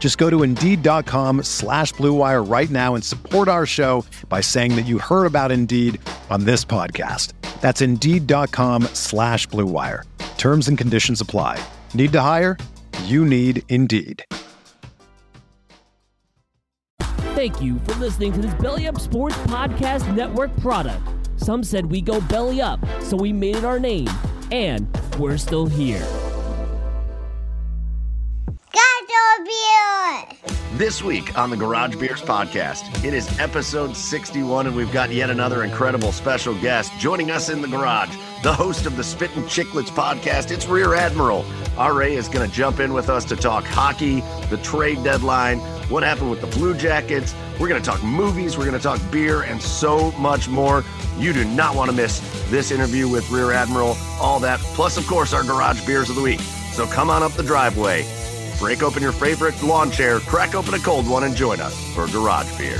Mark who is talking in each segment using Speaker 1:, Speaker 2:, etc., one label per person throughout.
Speaker 1: Just go to Indeed.com slash BlueWire right now and support our show by saying that you heard about Indeed on this podcast. That's Indeed.com slash BlueWire. Terms and conditions apply. Need to hire? You need Indeed.
Speaker 2: Thank you for listening to this Belly Up Sports Podcast Network product. Some said we go belly up, so we made it our name, and we're still here.
Speaker 3: This week on the Garage Beers podcast, it is episode 61, and we've got yet another incredible special guest joining us in the garage. The host of the Spittin' Chiclets podcast, it's Rear Admiral. RA is going to jump in with us to talk hockey, the trade deadline, what happened with the Blue Jackets. We're going to talk movies, we're going to talk beer, and so much more. You do not want to miss this interview with Rear Admiral, all that, plus, of course, our Garage Beers of the Week. So come on up the driveway Break open your favorite lawn chair, crack open a cold one, and join us for Garage Beer.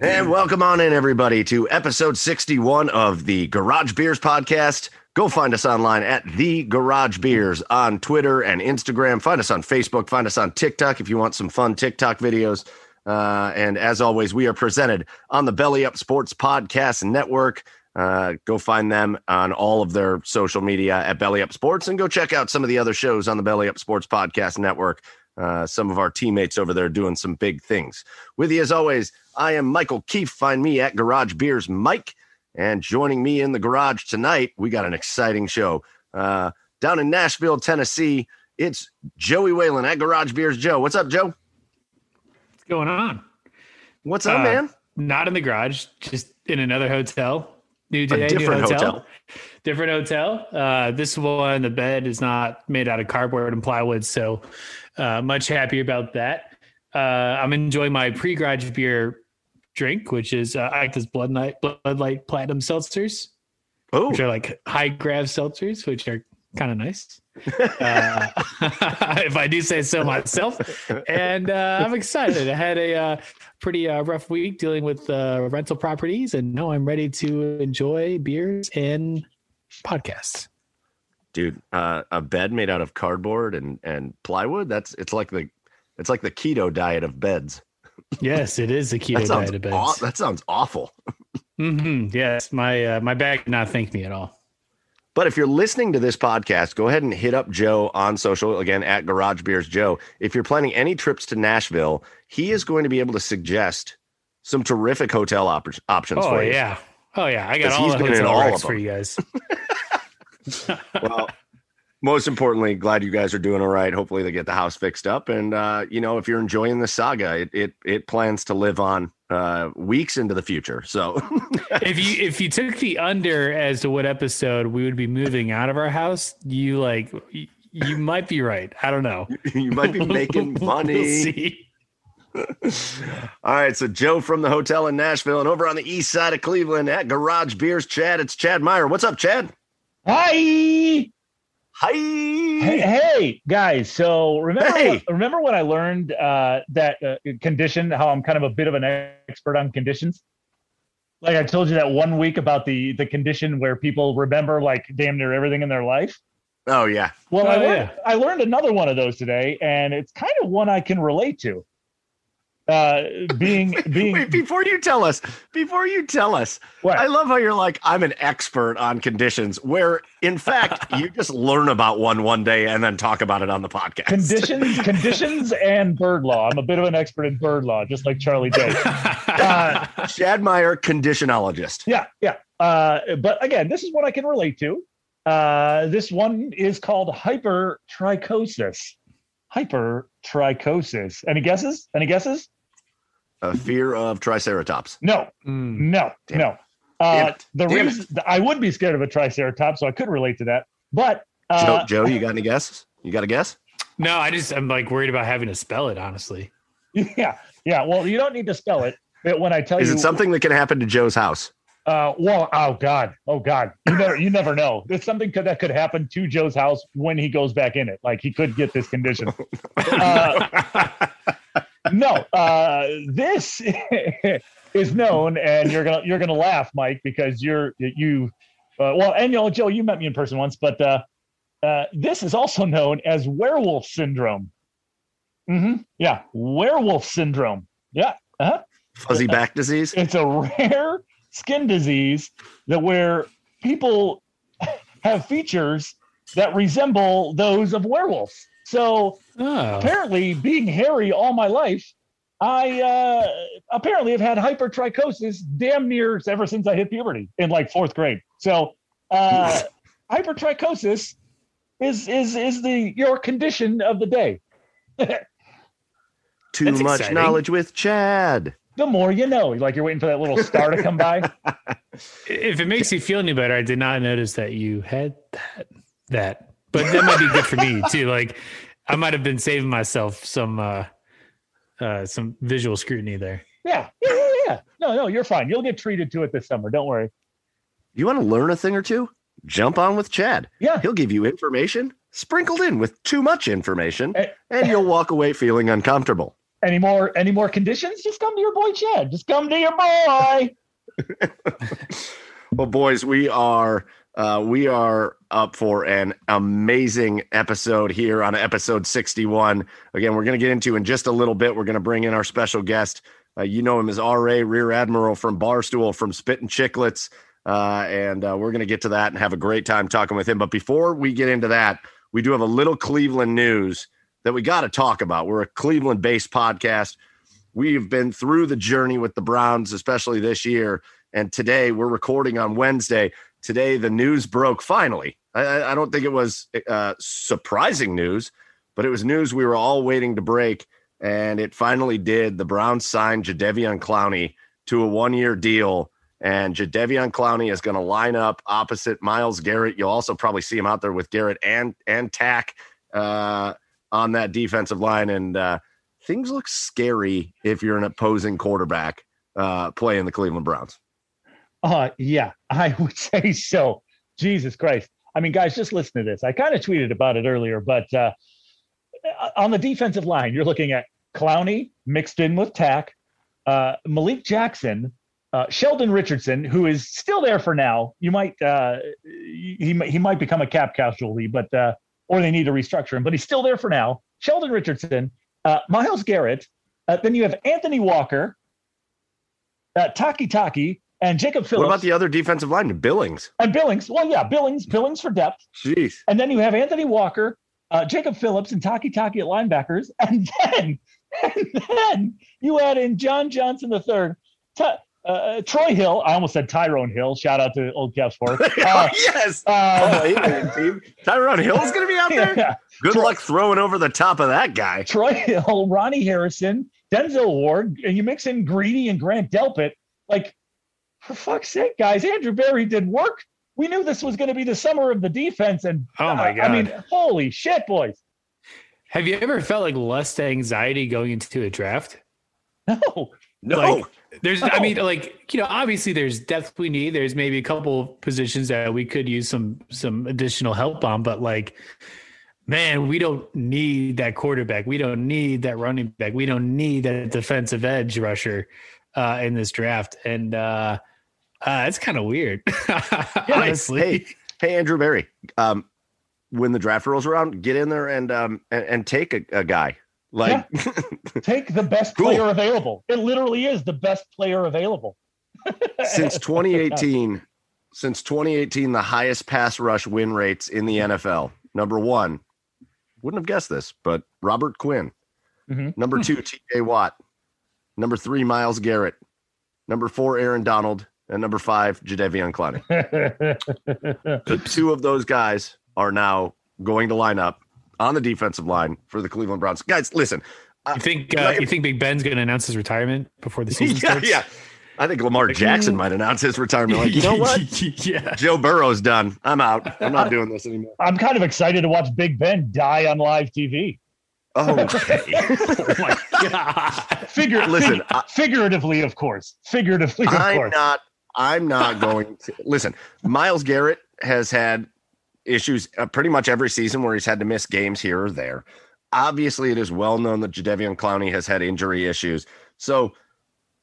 Speaker 3: And welcome on in, everybody, to episode 61 of the Garage Beers podcast. Go find us online at The Garage Beers on Twitter and Instagram. Find us on Facebook. Find us on TikTok if you want some fun TikTok videos. Uh, and as always, we are presented on the Belly Up Sports Podcast Network. Uh, go find them on all of their social media at Belly Up Sports and go check out some of the other shows on the Belly Up Sports Podcast Network. Uh, some of our teammates over there doing some big things. With you as always, I am Michael Keefe. Find me at Garage Beers Mike. And joining me in the garage tonight, we got an exciting show. Uh, down in Nashville, Tennessee, it's Joey Whalen at Garage Beers Joe. What's up, Joe?
Speaker 4: Going on?
Speaker 3: What's up, uh, man?
Speaker 4: Not in the garage, just in another hotel. New day, new hotel. hotel. Different hotel. Uh, this one, the bed is not made out of cardboard and plywood, so uh, much happier about that. Uh, I'm enjoying my pre-garage beer drink, which is uh, Ike's Bud Light, Bud Light Platinum Seltzers, oh. which are like high grav seltzers, which are kind of nice. Uh, if I do say so myself. And uh, I'm excited. I had a uh, pretty uh, rough week dealing with uh, rental properties, and now I'm ready to enjoy beers and podcasts.
Speaker 3: Dude, uh, a bed made out of cardboard and and plywood. That's it's like the it's like the keto diet of beds.
Speaker 4: Yes, it is a keto diet of beds.
Speaker 3: Aw- that sounds awful.
Speaker 4: mm-hmm. Yes, my my back did not thank me at all.
Speaker 3: But if you're listening to this podcast, go ahead and hit up Joe on social again at Garage Beers Joe. If you're planning any trips to Nashville, he is going to be able to suggest some terrific hotel op- options
Speaker 4: oh,
Speaker 3: for you.
Speaker 4: Oh yeah. Oh yeah, I got all the hotel all for you guys.
Speaker 3: well, most importantly, glad you guys are doing all right. Hopefully, they get the house fixed up, and uh, you know, if you're enjoying the saga, it it, it plans to live on uh, weeks into the future. So
Speaker 4: if you if you took the under as to what episode we would be moving out of our house, you like you might be right. I don't know.
Speaker 3: you might be making money. we'll All right, so Joe from the hotel in Nashville and over on the east side of Cleveland at Garage Beers, Chad. It's Chad Meyer. What's up, Chad?
Speaker 5: Hi.
Speaker 3: Hi.
Speaker 5: Hey, hey, guys. So remember, hey. remember when I learned uh, that uh, condition? How I'm kind of a bit of an expert on conditions. Like I told you that one week about the the condition where people remember like damn near everything in their life.
Speaker 3: Oh yeah.
Speaker 5: Well,
Speaker 3: oh,
Speaker 5: I learned, yeah. I learned another one of those today, and it's kind of one I can relate to. Uh, being being
Speaker 3: Wait, before you tell us, before you tell us, what? I love how you're like I'm an expert on conditions, where in fact you just learn about one one day and then talk about it on the podcast.
Speaker 5: Conditions, conditions, and bird law. I'm a bit of an expert in bird law, just like Charlie Day.
Speaker 3: Uh, Chad Meyer, conditionologist.
Speaker 5: Yeah, yeah. Uh, but again, this is what I can relate to. Uh, this one is called hypertrichosis. Hypertrichosis. Any guesses? Any guesses?
Speaker 3: A fear of triceratops.
Speaker 5: No, mm. no, Damn no. Uh, the Damn reason it. I would be scared of a triceratops, so I could relate to that. But
Speaker 3: uh, Joe, Joe, you got any guesses? You got a guess?
Speaker 4: No, I just I'm like worried about having to spell it. Honestly.
Speaker 5: Yeah, yeah. Well, you don't need to spell it. But when I tell
Speaker 3: Is
Speaker 5: you,
Speaker 3: is it something that can happen to Joe's house?
Speaker 5: Uh, well, oh god, oh god, you never, you never know. There's something could, that could happen to Joe's house when he goes back in it. Like he could get this condition. Uh, no, uh, this is known, and you're gonna you're gonna laugh, Mike, because you're you. Uh, well, and you know, Joe, you met me in person once, but uh, uh, this is also known as werewolf syndrome. Mm-hmm. Yeah, werewolf syndrome. Yeah. Uh-huh.
Speaker 3: Fuzzy back disease.
Speaker 5: It's a rare skin disease that where people have features that resemble those of werewolves. So oh. apparently, being hairy all my life, I uh, apparently have had hypertrichosis damn near ever since I hit puberty in like fourth grade. So uh, hypertrichosis is is is the your condition of the day.
Speaker 3: Too That's much exciting. knowledge with Chad
Speaker 5: the more you know. Like you're waiting for that little star to come by.
Speaker 4: If it makes you feel any better, I did not notice that you had that. That, but that might be good for me too. Like I might have been saving myself some uh, uh, some visual scrutiny there.
Speaker 5: Yeah, yeah, yeah, yeah. No, no, you're fine. You'll get treated to it this summer. Don't worry.
Speaker 3: You want to learn a thing or two? Jump on with Chad.
Speaker 5: Yeah,
Speaker 3: he'll give you information sprinkled in with too much information, and, and you'll walk away feeling uncomfortable
Speaker 5: any more any more conditions, just come to your boy Chad. Just come to your boy.
Speaker 3: well, boys, we are uh, we are up for an amazing episode here on episode 61. Again, we're going to get into in just a little bit. We're going to bring in our special guest. Uh, you know him as RA, Rear Admiral from Barstool, from Spittin' Chiclets. Uh, and uh, we're going to get to that and have a great time talking with him. But before we get into that, we do have a little Cleveland news that we got to talk about. We're a Cleveland based podcast. We've been through the journey with the Browns, especially this year. And today we're recording on Wednesday. Today, the news broke finally. I, I don't think it was uh, surprising news, but it was news we were all waiting to break. And it finally did. The Browns signed Jadeveon Clowney to a one year deal. And Jadeveon Clowney is going to line up opposite Myles Garrett. You'll also probably see him out there with Garrett and and Takk. Uh, on that defensive line, and uh, things look scary if you're an opposing quarterback uh, playing the Cleveland Browns.
Speaker 5: Uh, yeah, I would say so. Jesus Christ. I mean, guys, just listen to this. I kind of tweeted about it earlier, but uh, on the defensive line, you're looking at Clowney mixed in with Takk, uh, Malik Jackson, uh, Sheldon Richardson, who is still there for now. You might uh, he he might become a cap casualty, but uh, or they need to restructure him, but he's still there for now. Sheldon Richardson, uh, Myles Garrett. Uh, then you have Anthony Walker, uh, Takitaki, and Jacob Phillips.
Speaker 3: What about the other defensive lineman, Billings?
Speaker 5: And Billings. Well, yeah, Billings, Billings for depth.
Speaker 3: Jeez.
Speaker 5: And then you have Anthony Walker, uh, Jacob Phillips, and Takitaki at linebackers. And then, and then you add in John Johnson III. Ta- uh, Troy Hill. I almost said Tyrone Hill. Shout out to Old Cap Sports.
Speaker 3: Uh, yes. Uh, oh, Tyrone Hill's going to be out there. Yeah. Good Troy, luck throwing over the top of that guy.
Speaker 5: Troy Hill, Ronnie Harrison, Denzel Ward, and you mix in Greedy and Grant Delpit. Like, for fuck's sake, guys, Andrew Berry did work. We knew this was going to be the summer of the defense, and
Speaker 4: oh my god,
Speaker 5: I mean, holy shit, boys.
Speaker 4: Have you ever felt like less anxiety going into a draft?
Speaker 5: No,
Speaker 3: no.
Speaker 4: Like, there's, I mean, like you know, obviously there's depth we need. There's maybe a couple positions that we could use some some additional help on, but like, man, we don't need that quarterback. We don't need that running back. We don't need that defensive edge rusher uh, in this draft, and uh, uh, it's kind of weird, honestly.
Speaker 3: Hey, hey, Andrew Berry, um, when the draft rolls around, get in there and um and, and take a, a guy Like,
Speaker 5: yeah. take the best cool. player available. It literally is the best player available.
Speaker 3: since 2018, since 2018, the highest pass rush win rates in the NFL. Number one, wouldn't have guessed this, but Robert Quinn. Mm-hmm. Number two, TJ Watt. Number three, Myles Garrett. Number four, Aaron Donald. And number five, Jadeveon Clowney. the two of those guys are now going to line up on the defensive line for the Cleveland Browns. Guys, listen.
Speaker 4: You think uh, you think Big Ben's going to announce his retirement before the season
Speaker 3: yeah,
Speaker 4: starts?
Speaker 3: Yeah, I think Lamar Jackson might announce his retirement. Like, you know what?
Speaker 4: yeah.
Speaker 3: Joe Burrow's done. I'm out. I'm not doing this anymore.
Speaker 5: I'm kind of excited to watch Big Ben die on live TV.
Speaker 3: Okay.
Speaker 5: oh my god. Figure, listen, fig- I, figuratively, of course. Figuratively, of
Speaker 3: I'm
Speaker 5: course.
Speaker 3: not. I'm not going to listen. Myles Garrett has had issues uh, pretty much every season where he's had to miss games here or there. Obviously, it is well known that Jadeveon Clowney has had injury issues. So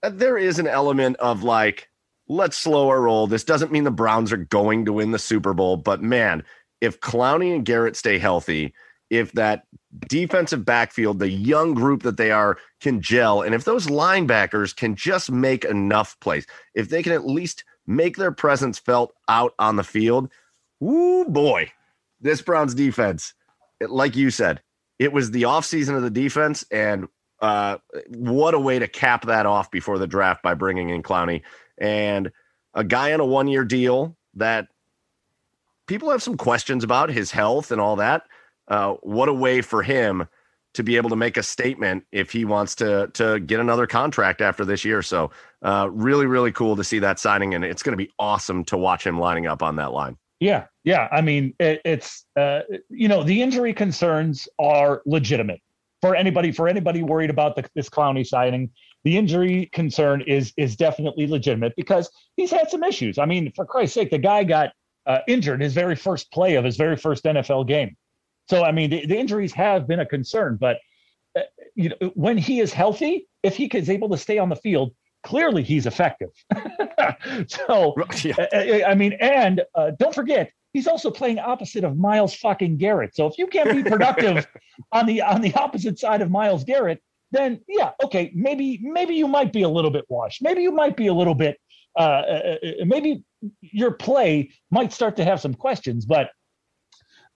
Speaker 3: uh, there is an element of like, let's slow our roll. This doesn't mean the Browns are going to win the Super Bowl, but man, if Clowney and Garrett stay healthy, if that defensive backfield, the young group that they are, can gel, and if those linebackers can just make enough plays, if they can at least make their presence felt out on the field, whoo boy, this Browns defense, it, like you said, it was the offseason of the defense, and uh, what a way to cap that off before the draft by bringing in Clowney and a guy on a one year deal that people have some questions about his health and all that. Uh, what a way for him to be able to make a statement if he wants to to get another contract after this year. So uh, really, really cool to see that signing, and it's going to be awesome to watch him lining up on that line.
Speaker 5: Yeah, yeah. I mean, it, it's uh, you know the injury concerns are legitimate for anybody for anybody worried about the, this Clowney signing, the injury concern is is definitely legitimate because he's had some issues. I mean, for Christ's sake, the guy got uh, injured his very first play of his very first NFL game. So I mean, the, the injuries have been a concern, but uh, you know, when he is healthy, if he is able to stay on the field, clearly he's effective. so yeah. I, uh, uh, I mean, and uh, don't forget he's also playing opposite of Myles fucking Garrett. So if you can't be productive on the on the opposite side of Myles Garrett, then yeah, okay, maybe maybe you might be a little bit washed. Maybe you might be a little bit uh, uh, uh maybe your play might start to have some questions, but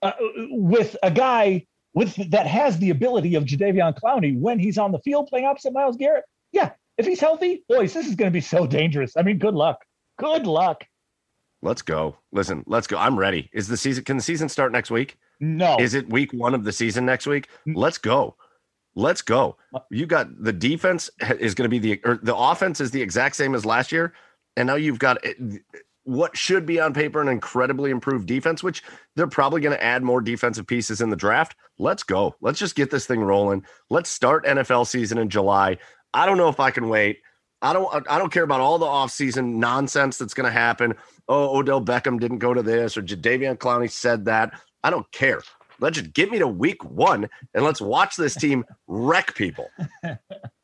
Speaker 5: uh, with a guy with that has the ability of Jadeveon Clowney when he's on the field playing opposite Myles Garrett, yeah, if he's healthy, boys, this is going to be so dangerous. I mean, good luck. Good luck.
Speaker 3: Let's go. Listen, let's go. I'm ready. Is the season can the season start next week?
Speaker 5: No.
Speaker 3: Is it week 1 of the season next week? Let's go. Let's go. You got the defense is going to be the or the offense is the exact same as last year and now you've got eh, what should be on paper an incredibly improved defense which they're probably going to add more defensive pieces in the draft. Let's go. Let's just get this thing rolling. Let's start NFL season in July. I don't know if I can wait. I don't I don't care about all the offseason nonsense that's going to happen. Oh, Odell Beckham didn't go to this or Jadeveon Clowney said that. I don't care. Let's just get me to week one and let's watch this team wreck people.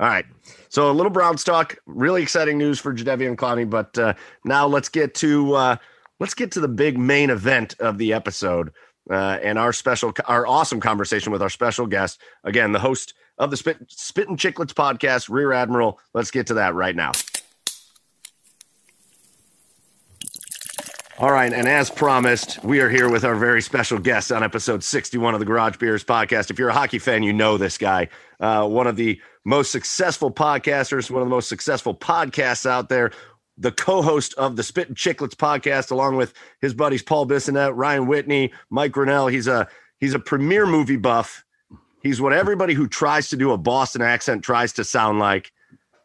Speaker 3: All right. So a little Brown stock, really exciting news for Jadeveon Clowney. But uh, now let's get to uh, let's get to the big main event of the episode uh, and our special, our awesome conversation with our special guest. Again, the host of the Spit, Spittin' Chiclets podcast, Rear Admiral. Let's get to that right now. All right, and as promised, we are here with our very special guest on episode 61 of the Garage Beers podcast. If you're a hockey fan, you know this guy. Uh, one of the most successful podcasters, one of the most successful podcasts out there, the co-host of the Spittin' Chiclets podcast, along with his buddies Paul Bissonnette, Ryan Whitney, Mike Grinnell. He's a he's a premier movie buff. He's what everybody who tries to do a Boston accent tries to sound like,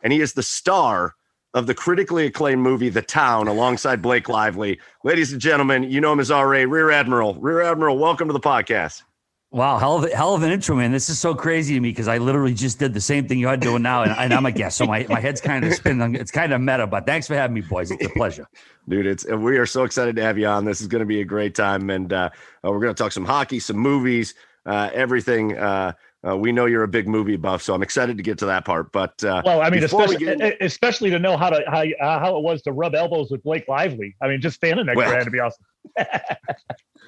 Speaker 3: and he is the star of the critically acclaimed movie The Town alongside Blake Lively. Ladies and gentlemen, you know him as RA, Rear Admiral. Rear Admiral, welcome to the podcast.
Speaker 6: Wow, hell of, a, hell of an intro, man. This is so crazy to me because I literally just did the same thing you're doing now, and, and I'm a guest, so my, my head's kind of spinning. It's kind of meta, but thanks for having me, boys. It's a pleasure.
Speaker 3: Dude, it's we are so excited to have you on. This is going to be a great time, and uh we're going to talk some hockey, some movies, uh, everything. Uh, uh, we know you're a big movie buff, so I'm excited to get to that part. But uh,
Speaker 5: well, I mean, especially, get... especially to know how to how, uh, how it was to rub elbows with Blake Lively. I mean, just standing next well, to be awesome.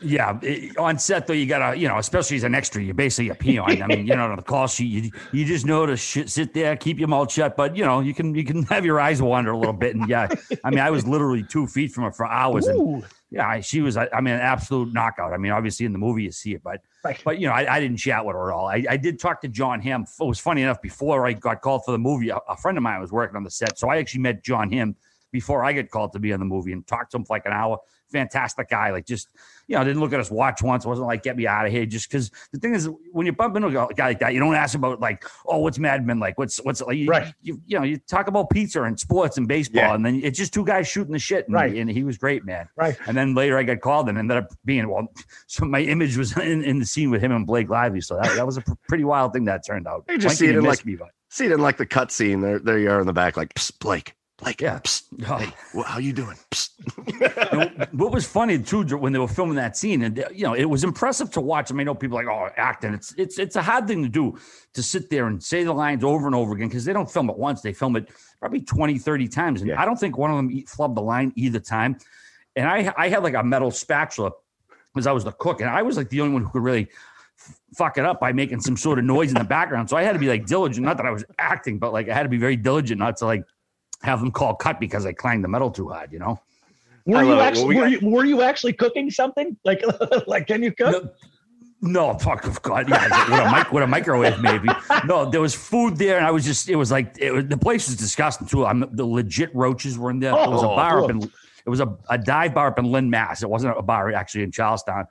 Speaker 6: Yeah, it, on set though, you gotta, you know, especially as an extra, you're basically a peon. I mean, you're not on the call sheet. You you just know to sh- sit there, keep your mouth shut. But you know, you can you can have your eyes wander a little bit. And yeah, I mean, I was literally two feet from her for hours. Ooh. And yeah, she was. I, I, mean, an absolute knockout. I mean, obviously in the movie you see it, but right. but you know, I, I, didn't chat with her at all. I, I did talk to Jon Hamm. It was funny enough before I got called for the movie. A, a friend of mine was working on the set, so I actually met Jon Hamm before I get called to be on the movie and talked to him for like an hour. Fantastic guy. Like just, you know, didn't look at his watch once. It wasn't like, get me out of here. Just because the thing is, when you bump into a guy like that, you don't ask about like, oh, what's Mad Men like? What's, what's like, you,
Speaker 5: right.
Speaker 6: you, you know, you talk about pizza and sports and baseball, yeah. and then it's just two guys shooting the shit. And,
Speaker 5: right.
Speaker 6: And he was great, man.
Speaker 5: Right.
Speaker 6: And then later I got called and ended up being, well, so my image was in, in the scene with him and Blake Lively. So that, that was a pretty wild thing that turned out.
Speaker 3: You just see it in like, me, but. see it in like the cut scene. There, there you are in the back, like, Blake like, yeah. Psst, oh. hey, well, how you doing?
Speaker 6: what was funny too when they were filming that scene, and you know, it was impressive to watch. I mean, I know people like, oh, acting. It's it's it's a hard thing to do to sit there and say the lines over and over again because they don't film it once; they film it probably 20, 30 times. And yeah. I don't think one of them flubbed the line either time. And I I had like a metal spatula because I was the cook, and I was like the only one who could really fuck it up by making some sort of noise in the background. So I had to be like diligent. Not that I was acting, but like I had to be very diligent not to like have them call cut because I clanged the metal too hard, you know?
Speaker 5: Were you actually well, we were, you, were you actually cooking something? Like like can you cook?
Speaker 6: No, no, fuck of God, yeah, with a mic, with a microwave, maybe. No, there was food there, and I was just, it was like, it was, the place was disgusting too. I'm the legit roaches were in there. Oh, it was a oh, bar up in, it was a, a dive bar up in Lynn, Mass. It wasn't a bar actually in Charlestown,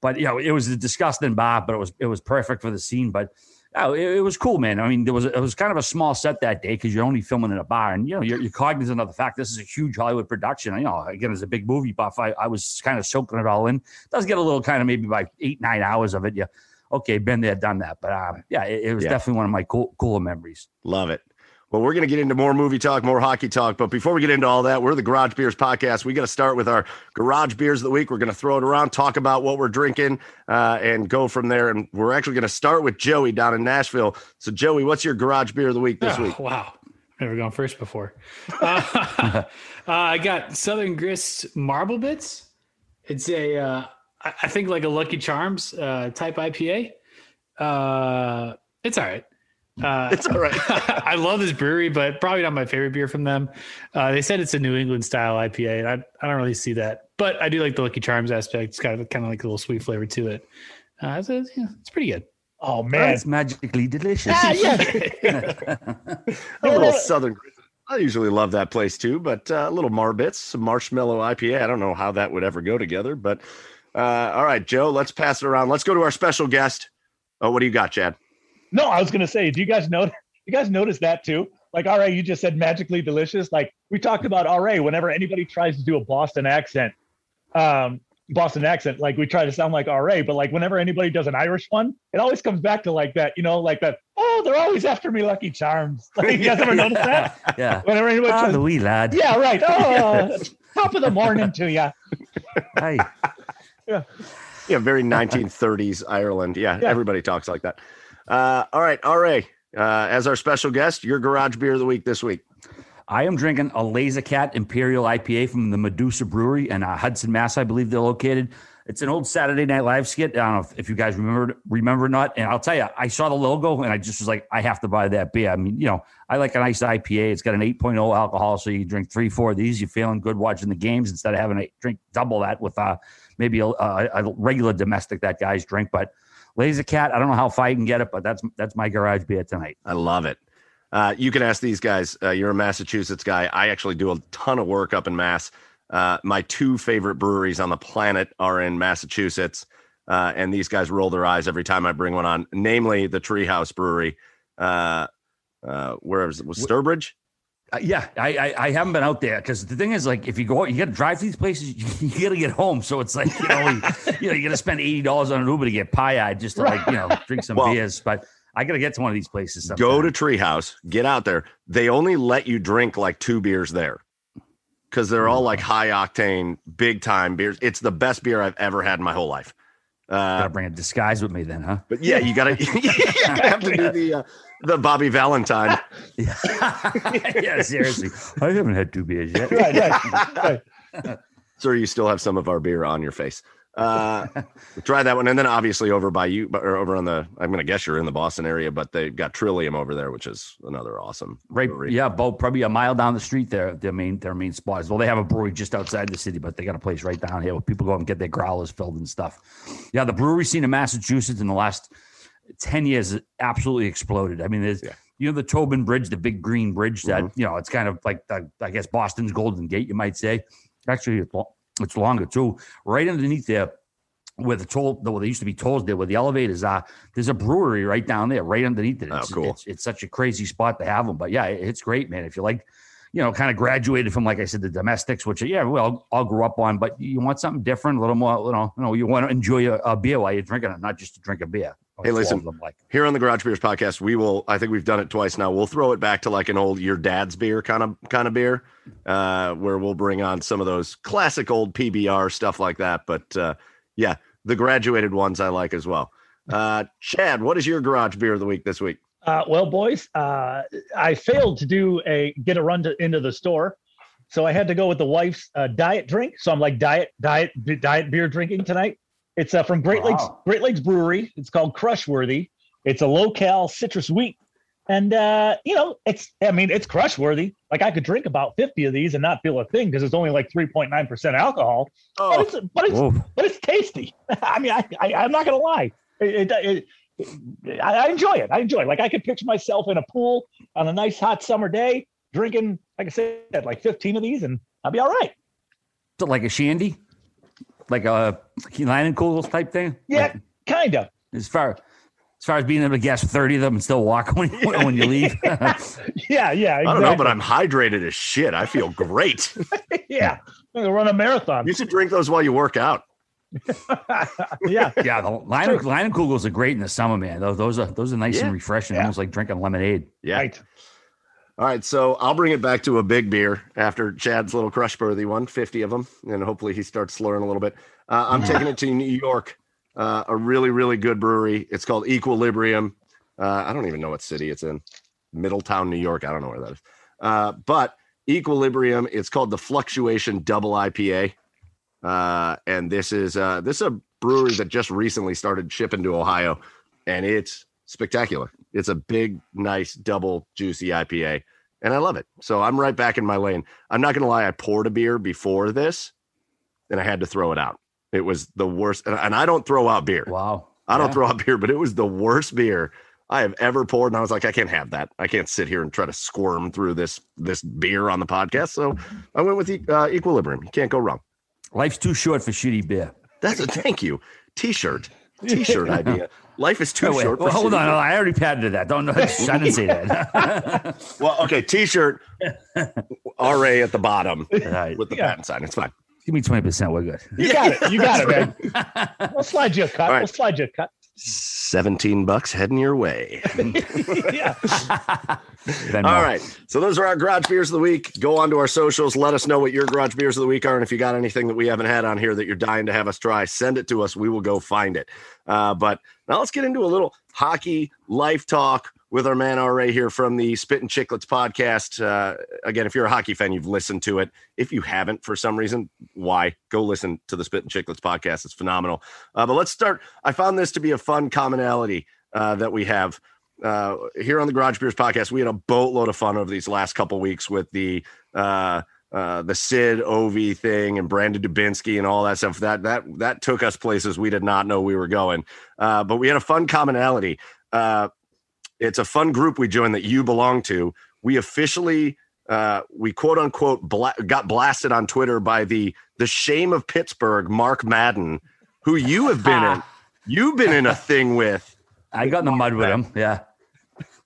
Speaker 6: but you know, it was a disgusting bar, but it was, it was perfect for the scene. But oh, it, it, was cool, man. I mean, there was it was kind of a small set that day because you're only filming in a bar, and you know you're, you're, cognizant of the fact this is a huge Hollywood production. You know, again, as a big movie buff, I, I was kind of soaking it all in. It does get a little kind of maybe by eight nine hours of it. Yeah, okay, been there, done that. But um, yeah, it, it was yeah. definitely one of my cool, cooler memories.
Speaker 3: Love it. Well, we're going to get into more movie talk, more hockey talk. But before we get into all that, we're the Garage Beers podcast. We got to start with our Garage Beers of the week. We're going to throw it around, talk about what we're drinking, uh, and go from there. And we're actually going to start with Joey down in Nashville. So, Joey, what's your Garage Beer of the week this oh, week?
Speaker 4: Wow. Never gone first before. Uh, uh, I got Southern Grist Marble Bits. It's a, uh, I think like a Lucky Charms uh, type IPA. Uh, it's all right.
Speaker 3: Uh, it's all right.
Speaker 4: I love this brewery, but probably not my favorite beer from them. Uh, they said it's a New England style IPA, and I, I don't really see that. But I do like the Lucky Charms aspect. It's got kind of like a little sweet flavor to it. Uh, so, yeah, it's pretty good.
Speaker 5: Oh man,
Speaker 6: it's magically delicious.
Speaker 5: Ah, yeah.
Speaker 3: a little southern. I usually love that place too, but uh, a little Marbits, some marshmallow IPA. I don't know how that would ever go together, but uh, all right, Joe, let's pass it around. Let's go to our special guest. Oh, what do you got, Chad?
Speaker 5: No, I was going to say, do you guys know? You guys notice that too? Like, RA, you just said magically delicious. Like we talked about RA. Whenever anybody tries to do a Boston accent, um, Boston accent, like we try to sound like RA, but like whenever anybody does an Irish one, it always comes back to like that, you know, like that. Oh, they're always after me, Lucky Charms. Like, you guys ever notice that?
Speaker 6: yeah.
Speaker 5: Whenever
Speaker 6: anybody ah, tries, the wee lad.
Speaker 5: Yeah, right. Oh, top of the morning to you.
Speaker 6: Hey.
Speaker 3: Yeah. Yeah, very 1930s Ireland. Yeah, yeah, everybody talks like that. Uh, all right, RA, uh, as our special guest, your garage beer of the week this week.
Speaker 6: I am drinking a Laser Cat Imperial IPA from the Medusa Brewery in uh, Hudson, Mass. I believe they're located. It's an old Saturday Night Live skit. I don't know if, if, you guys remember remember or not. And I'll tell you, I saw the logo and I just was like, I have to buy that beer. I mean, you know, I like a nice IPA. It's got an 8.0 alcohol, so you drink three, four of these. You're feeling good watching the games instead of having to drink double that with uh, maybe a, a, a regular domestic that guys drink. But Laser Cat. I don't know how far I can get it, but that's that's my garage beer tonight.
Speaker 3: I love it. Uh, you can ask these guys. Uh, you're a Massachusetts guy. I actually do a ton of work up in Mass. Uh, my two favorite breweries on the planet are in Massachusetts, uh, and these guys roll their eyes every time I bring one on. Namely, the Treehouse Brewery. Uh, uh, where was it? Was Sturbridge?
Speaker 6: Uh, yeah, I, I, I haven't been out there because the thing is, like, if you go, out, you got to drive to these places. You, you got to get home, so it's like you know, you, you know, you got to spend eighty dollars on an Uber to get pie eyed just to like you know drink some well, beers. But I got to get to one of these places. Sometime.
Speaker 3: Go to Treehouse, get out there. They only let you drink like two beers there because they're all like high octane, big time beers. It's the best beer I've ever had in my whole life.
Speaker 6: Uh, gotta bring a disguise with me then, huh?
Speaker 3: But yeah, you gotta, you have to do the uh, the Bobby Valentine.
Speaker 6: yeah, seriously. I haven't had two beers yet. right, right,
Speaker 3: right. Sir, you still have some of our beer on your face. Uh, try that one, and then obviously over by you, or over on the. I'm going to guess you're in the Boston area, but they've got Trillium over there, which is another awesome.
Speaker 6: Right, brewery. yeah, both probably a mile down the street. There, their main their main spot is. Well, they have a brewery just outside the city, but they got a place right down here where people go and get their growlers filled and stuff. Yeah, the brewery scene in Massachusetts in the last ten years absolutely exploded. I mean, there's. Yeah you know the Tobin Bridge, the big green bridge that mm-hmm. you know it's kind of like the, I guess Boston's Golden Gate, you might say. Actually, it's longer too. Right underneath there, where the toll, where there used to be tolls there, where the elevators are, there's a brewery right down there, right underneath it.
Speaker 3: Oh,
Speaker 6: it's,
Speaker 3: oh, cool.
Speaker 6: It's, it's, such a crazy spot to have them. But yeah, it's great, man. If you like, you know, kind of graduated from, like I said, the domestics, which yeah, we all, all grew up on, but you want something different, a little more, you know, you know, you want to enjoy a, a beer while you're drinking it, not just to drink a beer.
Speaker 3: Hey, listen, like. here on the Garage Beers podcast, we will. I think we've done it twice now. We'll throw it back to like an old your dad's beer kind of kind of beer, uh, where we'll bring on some of those classic old PBR stuff like that. But uh, yeah, the graduated ones I like as well. Uh, Chad, what is your garage beer of the week this week?
Speaker 5: Uh, well, boys, uh, I failed to do a get a run to, into the store, so I had to go with the wife's uh, diet drink. So I'm like diet diet diet beer drinking tonight. It's uh, from Great Lakes. Great Lakes Brewery. It's called Crushworthy. It's a low cal citrus wheat, and uh, you know it's I mean it's crushworthy. Like I could drink about fifty of these and not feel a thing because it's only like three point nine percent alcohol. Oh. But it's but it's, but it's tasty. I mean I, I am not gonna lie. It, it, it, I, I enjoy it. I enjoy it. Like I could picture myself in a pool on a nice hot summer day drinking, like I said, like 15 of these, and I'll be all right.
Speaker 6: So like a shandy? Like a Leinenkugels type thing?
Speaker 5: Yeah,
Speaker 6: like,
Speaker 5: kind of.
Speaker 6: As far as far as being able to guess 30 of them and still walk when, yeah. when you leave.
Speaker 5: yeah, yeah. Exactly. I
Speaker 3: don't know, but I'm hydrated as shit. I feel great.
Speaker 5: yeah. I'm gonna run a marathon.
Speaker 3: You should drink those while you work out.
Speaker 5: yeah.
Speaker 6: Yeah. The Leinen, Leinenkugels are great in the summer, man. Those, those are those are nice yeah. and refreshing, yeah. almost like drinking lemonade.
Speaker 3: Yeah. Right. All right, so I'll bring it back to a big beer after Chad's little crushworthy one, 50 of them, and hopefully he starts slurring a little bit. Uh, I'm taking it to New York, uh, a really, really good brewery. It's called Equilibrium. Uh, I don't even know what city it's in. Middletown, New York. I don't know where that is. Uh, but Equilibrium, it's called the Fluctuation Double IPA. Uh, and this is uh, this is a brewery that just recently started shipping to Ohio, and it's spectacular. It's a big, nice, double juicy IPA, and I love it. So I'm right back in my lane. I'm not going to lie, I poured a beer before this, and I had to throw it out. It was the worst, and I don't throw out beer.
Speaker 6: Wow.
Speaker 3: I don't yeah. throw out beer, but it was the worst beer I have ever poured. And I was like, I can't have that. I can't sit here and try to squirm through this this beer on the podcast. So I went with uh, Equilibrium. You can't go wrong.
Speaker 6: Life's too short for shitty beer.
Speaker 3: That's a thank you. T-shirt. T-shirt idea. Life is too oh, short.
Speaker 6: Well, hold on, I already patented that. Don't know. I didn't say that.
Speaker 3: well, okay. T-shirt. RA at the bottom right. with the yeah. patent sign. It's fine.
Speaker 6: Give me twenty percent. We're good.
Speaker 5: You got it. You got it, man. We'll slide you a cut. Right. We'll slide you a cut.
Speaker 3: 17 bucks heading your way. yeah. All right. So those are our garage beers of the week. Go on to our socials. Let us know what your garage beers of the week are. And if you got anything that we haven't had on here that you're dying to have us try, send it to us. We will go find it. Uh, but now let's get into a little hockey life talk with our man RA here from the Spittin' Chiclets podcast. Uh, again, if you're a hockey fan, you've listened to it. If you haven't for some reason, why? Go listen to the Spittin' Chiclets podcast. It's phenomenal. Uh, but let's start. I found this to be a fun commonality uh, that we have. Uh, here on the Garage Beers podcast, we had a boatload of fun over these last couple weeks with the uh, uh, the Sid Ovi thing and Brandon Dubinsky and all that stuff. That that that took us places we did not know we were going. But we had a fun commonality. Uh, it's a fun group we joined that you belong to. We officially, uh, we quote unquote bla- got blasted on Twitter by the the shame of Pittsburgh, Mark Madden, who you have been in. You've been in a thing with.
Speaker 6: I got in the mud with him. Yeah.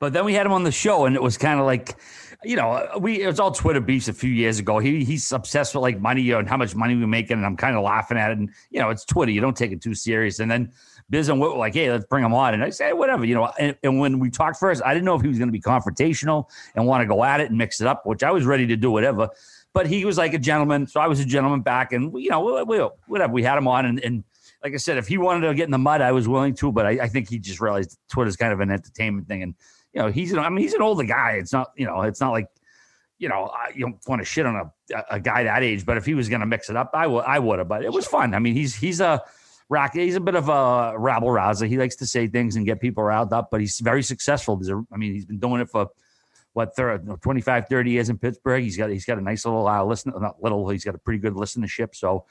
Speaker 6: But then we had him on the show, and it was kind of like, you know, we it was all Twitter beefs a few years ago. He he's obsessed with like money and how much money we're making, and I'm kind of laughing at it. And you know, it's Twitter; you don't take it too serious. And then Biz and Whit were like, hey, let's bring him on. And I said, whatever, you know. And, and when we talked first, I didn't know if he was going to be confrontational and want to go at it and mix it up, which I was ready to do whatever. But he was like a gentleman. So I was a gentleman back. And, you know, we, whatever. We had him on. And, and, like I said, if he wanted to get in the mud, I was willing to. But I, I think he just realized Twitter's kind of an entertainment thing. And, you know, he's, an, I mean, he's an older guy. It's not, you know, it's not like, you know, I, you don't want to shit on a, a guy that age, but if he was going to mix it up, I would, I would have. But it was fun. I mean, he's he's a rock. He's a bit of a rabble rouser. He likes to say things and get people riled up, but he's very successful. A, I mean, he's been doing it for what 30, 25, 30 years in Pittsburgh. He's got he's got a nice little uh, listen, not little. He's got a pretty good listenership. So.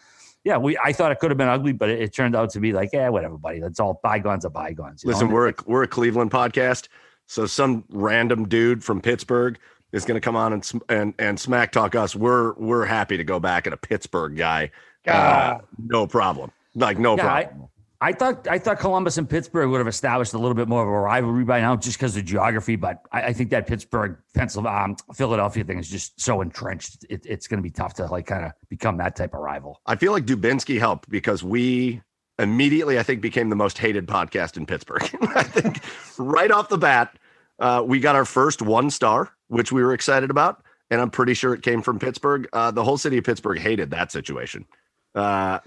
Speaker 6: Yeah, we. I thought it could have been ugly, but it, it turned out to be like, yeah, whatever, buddy. That's all bygones are bygones.
Speaker 3: Listen, know? we're a, we're a Cleveland podcast, so some random dude from Pittsburgh is going to come on and and and smack talk us. We're we're happy to go back at a Pittsburgh guy. Uh, no problem. Like no yeah, problem.
Speaker 6: I, I, thought I thought Columbus and Pittsburgh would have established a little bit more of a rivalry by now, just because of geography. But I, I, think that Pittsburgh, Pennsylvania, um, Philadelphia thing is just so entrenched. It, it's going to be tough to like kind of become that type of rival.
Speaker 3: I feel like Dubinsky helped because we immediately, I think, became the most hated podcast in Pittsburgh. I think right off the bat, uh, we got our first one star, which we were excited about, and I'm pretty sure it came from Pittsburgh. Uh, the whole city of Pittsburgh hated that situation. Uh,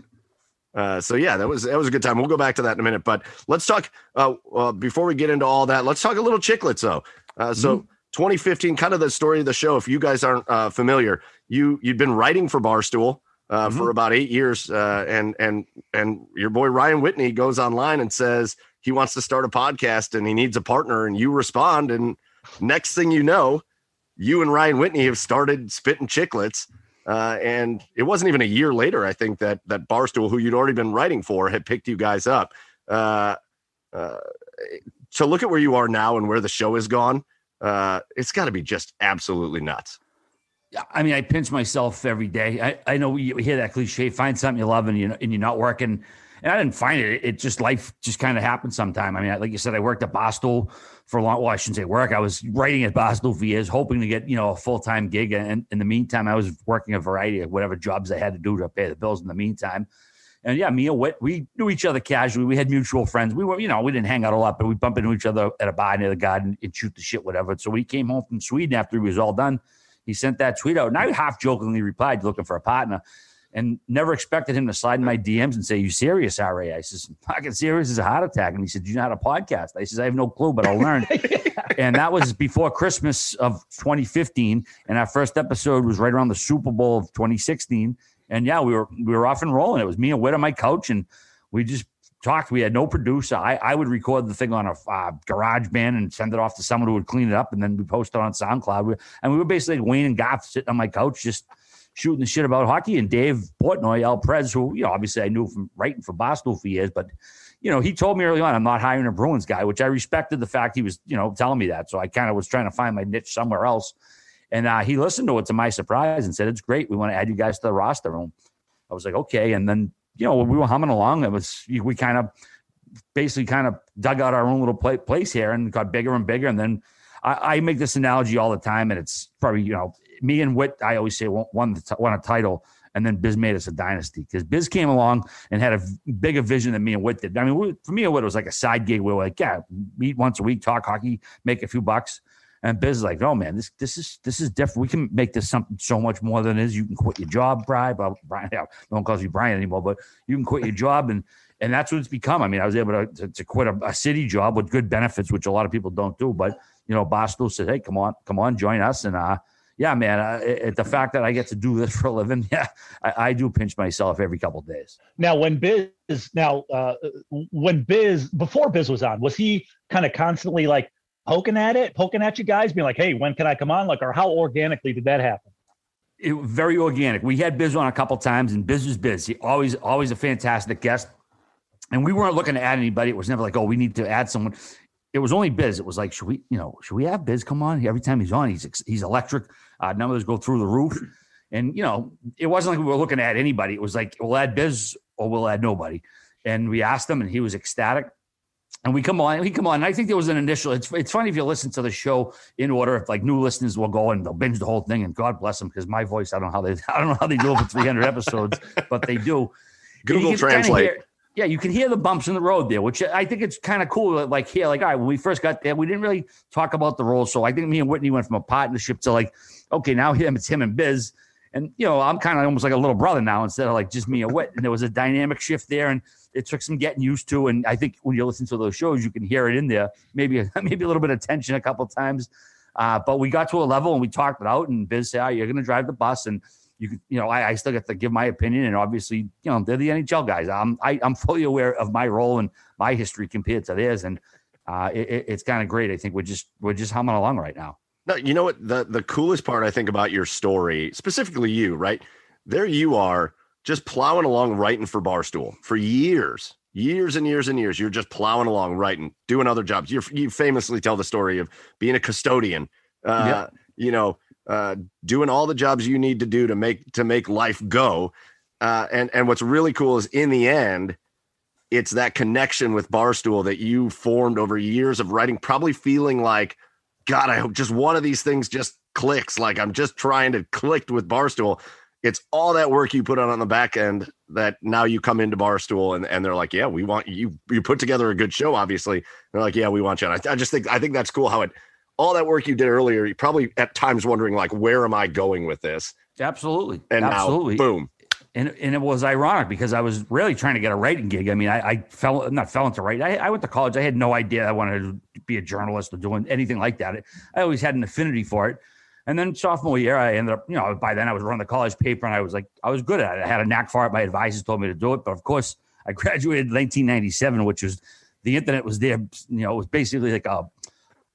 Speaker 3: uh, so yeah, that was that was a good time. We'll go back to that in a minute, but let's talk uh, uh, before we get into all that. Let's talk a little Chiclets though. Uh, so mm-hmm. 2015, kind of the story of the show. If you guys aren't uh, familiar, you you'd been writing for Barstool uh, mm-hmm. for about eight years, uh, and and and your boy Ryan Whitney goes online and says he wants to start a podcast and he needs a partner, and you respond, and next thing you know, you and Ryan Whitney have started Spittin' Chiclets. Uh, and it wasn't even a year later, I think that that Barstool, who you'd already been writing for, had picked you guys up. Uh, uh, to look at where you are now and where the show has gone, uh, it's got to be just absolutely nuts.
Speaker 6: Yeah, I mean, I pinch myself every day. I, I know you hear that cliche: find something you love and you and you're not working and I didn't find it. It just life just kind of happened sometime. I mean, like you said, I worked at Barstool for a long. Well, I shouldn't say work. I was writing at Barstool for hoping to get you know a full time gig. And in the meantime, I was working a variety of whatever jobs I had to do to pay the bills. In the meantime, and yeah, me and Whit, we knew each other casually. We had mutual friends. We were, you know, we didn't hang out a lot, but we bump into each other at a bar near the garden and shoot the shit, whatever. So when he came home from Sweden after he was all done, he sent that tweet out. And I half jokingly replied, looking for a partner and never expected him to slide in my DMs and say, You serious, RA? I says, Fucking serious is a heart attack. And he said, You know how to podcast? I says, I have no clue, but I'll learn. and that was before Christmas of 2015. And our first episode was right around the Super Bowl of 2016. And yeah, we were we were off and rolling. It was me and Whit on my couch, and we just talked. We had no producer. I, I would record the thing on a uh, GarageBand and send it off to someone who would clean it up, and then we post it on SoundCloud. We, and we were basically like Wayne and Garth sitting on my couch, just shooting the shit about hockey. And Dave Portnoy, El Pres, who, you know, obviously I knew from writing for Boston for years, but, you know, he told me early on, I'm not hiring a Bruins guy, which I respected the fact he was, you know, telling me that. So I kind of was trying to find my niche somewhere else. And uh, he listened to it to my surprise and said, It's great. We want to add you guys to the roster room. I was like, Okay. And then, you know, we were humming along. It was, we kind of basically kind of dug out our own little place here and got bigger and bigger. And then I, I make this analogy all the time, and it's probably, you know, me and Whit, I always say, won, won a title. And then Biz made us a dynasty because Biz came along and had a bigger vision than me and Whit did. I mean, for me and Whit, it was like a side gig. We were like, yeah, meet once a week, talk hockey, make a few bucks. And Biz is like, oh man, this this is this is different. We can make this something so much more than it is. You can quit your job, Brian. Brian, no one calls you Brian anymore, but you can quit your job and and that's what it's become. I mean, I was able to, to, to quit a, a, city job with good benefits, which a lot of people don't do. But you know, Barstool said, "Hey, come on, come on, join us." And uh, yeah, man, uh, it, the fact that I get to do this for a living, yeah, I, I do pinch myself every couple days.
Speaker 5: Now, when Biz, now uh, when Biz, before Biz was on, was he kind of constantly like poking at it, poking at you guys, being like, "Hey, when can I come on?" Like, or how organically did that happen?
Speaker 6: It, was very organic. We had Biz on a couple times, and Biz was Biz. He always, always a fantastic guest. And we weren't looking to add anybody. It was never like, oh, we need to add someone it was only Biz. It was like, should we, you know, should we have Biz come on? Every time he's on, he's he's electric. Uh, numbers go through the roof, and you know, it wasn't like we were looking at anybody. It was like we'll add Biz or we'll add nobody. And we asked him, and he was ecstatic. And we come on, he come on. I think there was an initial. It's it's funny if you listen to the show in order. If like new listeners will go and they'll binge the whole thing, and God bless them because my voice, I don't know how they, I don't know how they do it for 300 episodes, but they do.
Speaker 3: Google Translate. Hear,
Speaker 6: yeah, you can hear the bumps in the road there, which I think it's kind of cool. Like here, like all right, when we first got there, we didn't really talk about the role. So I think me and Whitney went from a partnership to like, okay, now him, it's him and Biz. And you know, I'm kind of almost like a little brother now instead of like just me and Whit. And there was a dynamic shift there, and it took some getting used to. And I think when you listen to those shows, you can hear it in there. Maybe maybe a little bit of tension a couple times. Uh, but we got to a level and we talked it out, and Biz said, oh, "You're going to drive the bus," and you could, you know, I, I, still get to give my opinion, and obviously, you know, they're the NHL guys. I'm I, am i am fully aware of my role and my history compared to theirs, and uh, it, it's kind of great. I think we're just we're just humming along right now.
Speaker 3: No, you know what the the coolest part I think about your story, specifically you, right? There you are, just plowing along writing for Barstool for years, years and years and years. You're just plowing along writing, doing other jobs. you you famously tell the story of being a custodian. Uh, yep. You know, uh, doing all the jobs you need to do to make to make life go. Uh, and and what's really cool is in the end, it's that connection with Barstool that you formed over years of writing, probably feeling like, God, I hope just one of these things just clicks. Like I'm just trying to click with Barstool. It's all that work you put on on the back end that now you come into Barstool and, and they're like, yeah, we want you. You put together a good show, obviously. They're like, yeah, we want you. And I, I just think I think that's cool how it all that work you did earlier, you probably at times wondering like, where am I going with this?
Speaker 6: Absolutely.
Speaker 3: And
Speaker 6: Absolutely.
Speaker 3: now, boom.
Speaker 6: And, and it was ironic because I was really trying to get a writing gig. I mean, I, I fell not fell into writing. I, I, went to college. I had no idea I wanted to be a journalist or doing anything like that. I always had an affinity for it. And then sophomore year, I ended up, you know, by then I was running the college paper and I was like, I was good at it. I had a knack for it. My advisors told me to do it. But of course, I graduated in 1997, which was the internet was there. You know, it was basically like a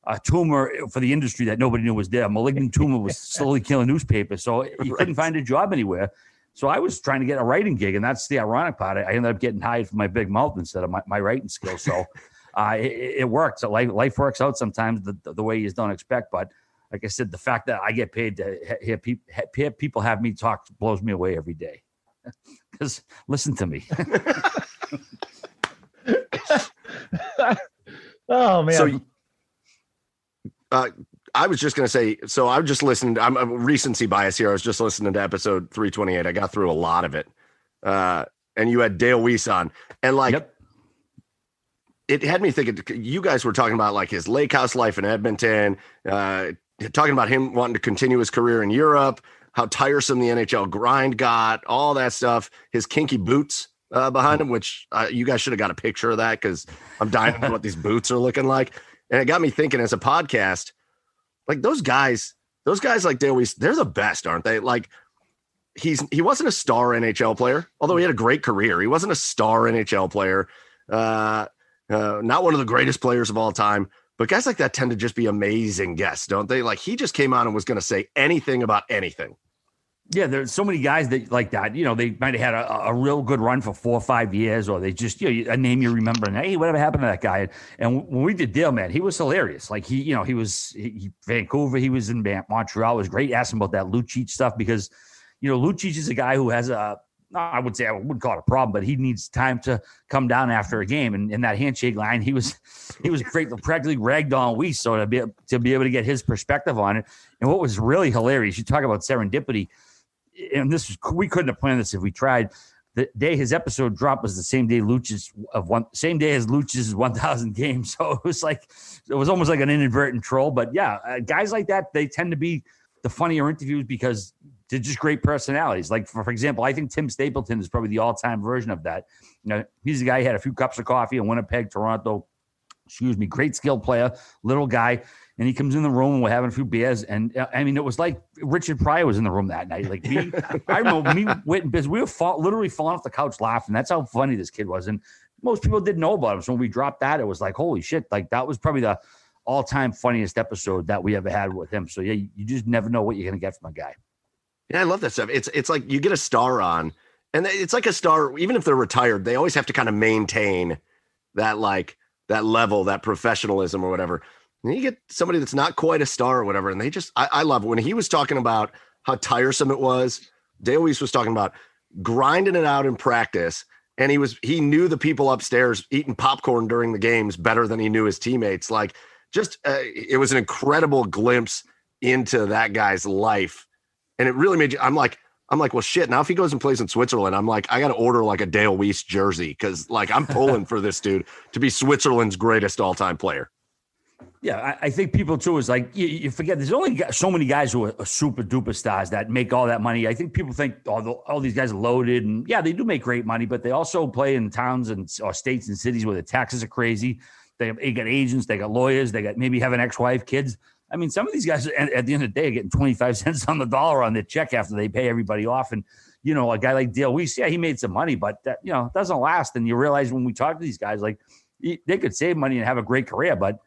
Speaker 6: a tumor for the industry that nobody knew was there. A malignant tumor was slowly killing newspapers, so he right. couldn't find a job anywhere. So I was trying to get a writing gig, and that's the ironic part. I ended up getting hired for my big mouth instead of my, my writing skills. So uh, it, it, worked. So life, life works out sometimes the, the, way you don't expect. But like I said, the fact that I get paid to hear, people, hear people have me talk blows me away every day. Because listen to me.
Speaker 5: oh man.
Speaker 3: So uh, I was just going to say, so I've just listened. I'm a recency bias here. I was just listening to episode 328. I got through a lot of it. Uh, and you had Dale Weise on, and like, yep. it had me thinking. You guys were talking about like his lake house life in Edmonton, uh, talking about him wanting to continue his career in Europe, how tiresome the NHL grind got, all that stuff. His kinky boots uh, behind him, which uh, you guys should have got a picture of that because I'm dying to know what these boots are looking like. And it got me thinking as a podcast, like those guys, those guys like they always they're the best, aren't they? Like he's he wasn't a star NHL player, although he had a great career. He wasn't a star NHL player. Uh, uh, not one of the greatest players of all time, but guys like that tend to just be amazing guests, don't they? Like he just came on and was going to say anything about anything.
Speaker 6: Yeah, there's so many guys that like that. You know, they might have had a, a real good run for four or five years, or they just you know a name you remember. And hey, whatever happened to that guy? And when we did Dale, man, he was hilarious. Like he, you know, he was he, Vancouver, he was in Montreal. It was great asking about that Lucic stuff because you know Lucic is a guy who has a I would say I wouldn't call it a problem, but he needs time to come down after a game. And in that handshake line, he was he was great, practically ragged on Weise. So to be to be able to get his perspective on it, and what was really hilarious, you talk about serendipity and this we couldn't have planned this if we tried. The day his episode dropped was the same day Lucic's of one same day as Lucic's 1000 games. So it was like it was almost like an inadvertent troll. But yeah, uh, guys like that they tend to be the funnier interviews because they're just great personalities. Like for, for example, I think Tim Stapleton is probably the all-time version of that. You know, he's the guy who had a few cups of coffee in Winnipeg, Toronto. Excuse me, great skill player, little guy and he comes in the room and we're having a few beers. And uh, I mean, it was like Richard Pryor was in the room that night. Like me, I remember me, Whit, and Biz, we were fall, literally falling off the couch laughing. That's how funny this kid was. And most people didn't know about him. So when we dropped that, it was like, holy shit. Like that was probably the all time funniest episode that we ever had with him. So yeah, you just never know what you're going to get from a guy.
Speaker 3: Yeah, I love that stuff. It's, it's like you get a star on, and it's like a star, even if they're retired, they always have to kind of maintain that, like, that level, that professionalism or whatever. And you get somebody that's not quite a star or whatever, and they just I, I love it. when he was talking about how tiresome it was. Dale Weise was talking about grinding it out in practice, and he was he knew the people upstairs eating popcorn during the games better than he knew his teammates. Like, just uh, it was an incredible glimpse into that guy's life, and it really made you. I'm like, I'm like, well, shit. Now if he goes and plays in Switzerland, I'm like, I got to order like a Dale Weise jersey because like I'm pulling for this dude to be Switzerland's greatest all time player.
Speaker 6: Yeah, I, I, think people too is like you, you, forget. There's only so many guys who are, super duper stars that make all that money. I think people think all, all these guys are loaded, and yeah, they do make great money, but they also play in towns and or states and cities where the taxes are crazy. they, they got agents, they got lawyers, they got maybe have an ex-wife, kids. I mean, some of these guys at, at the end of the day are getting 25 cents on the dollar on their check after they pay everybody off. And, you know, a guy like Dale Weise, yeah, he made some money, but that, you know, doesn't last. And you realize when we talk to these guys, like they could save money and have a great career, but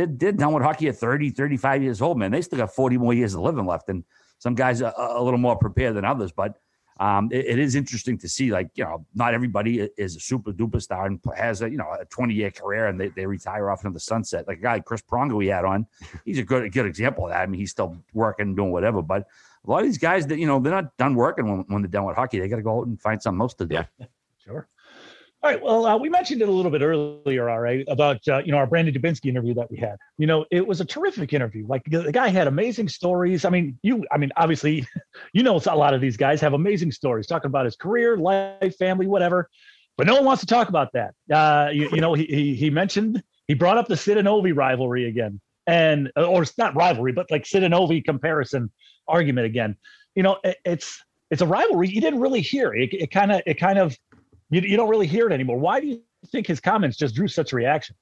Speaker 6: they're, they're done with hockey at 30, 35 years old, man. They still got 40 more years of living left. And some guys are a little more prepared than others, but um, it, it is interesting to see, like, you know, not everybody is a super duper star and has a, you know, a 20 year career and they, they retire off into the sunset. Like a guy, like Chris Pronger, we had on, he's a good, a good example of that. I mean, he's still working, doing whatever, but a lot of these guys that, you know, they're not done working when, when they're done with hockey. They got to go out and find something else to do.
Speaker 3: Yeah.
Speaker 5: All right. Well, uh, we mentioned it a little bit earlier, all right, about uh, you know our Brandon Dubinsky interview that we had. You know, it was a terrific interview. Like the guy had amazing stories. I mean, you, I mean, obviously, you know, a lot of these guys have amazing stories talking about his career, life, family, whatever. But no one wants to talk about that. Uh, you, you know, he, he he mentioned he brought up the Sid and Ovi rivalry again, and uh, or it's not rivalry, but like Sid and Ovi comparison argument again. You know, it, it's it's a rivalry you didn't really hear. It kind of it kind of you, you don't really hear it anymore. Why do you think his comments just drew such a reaction?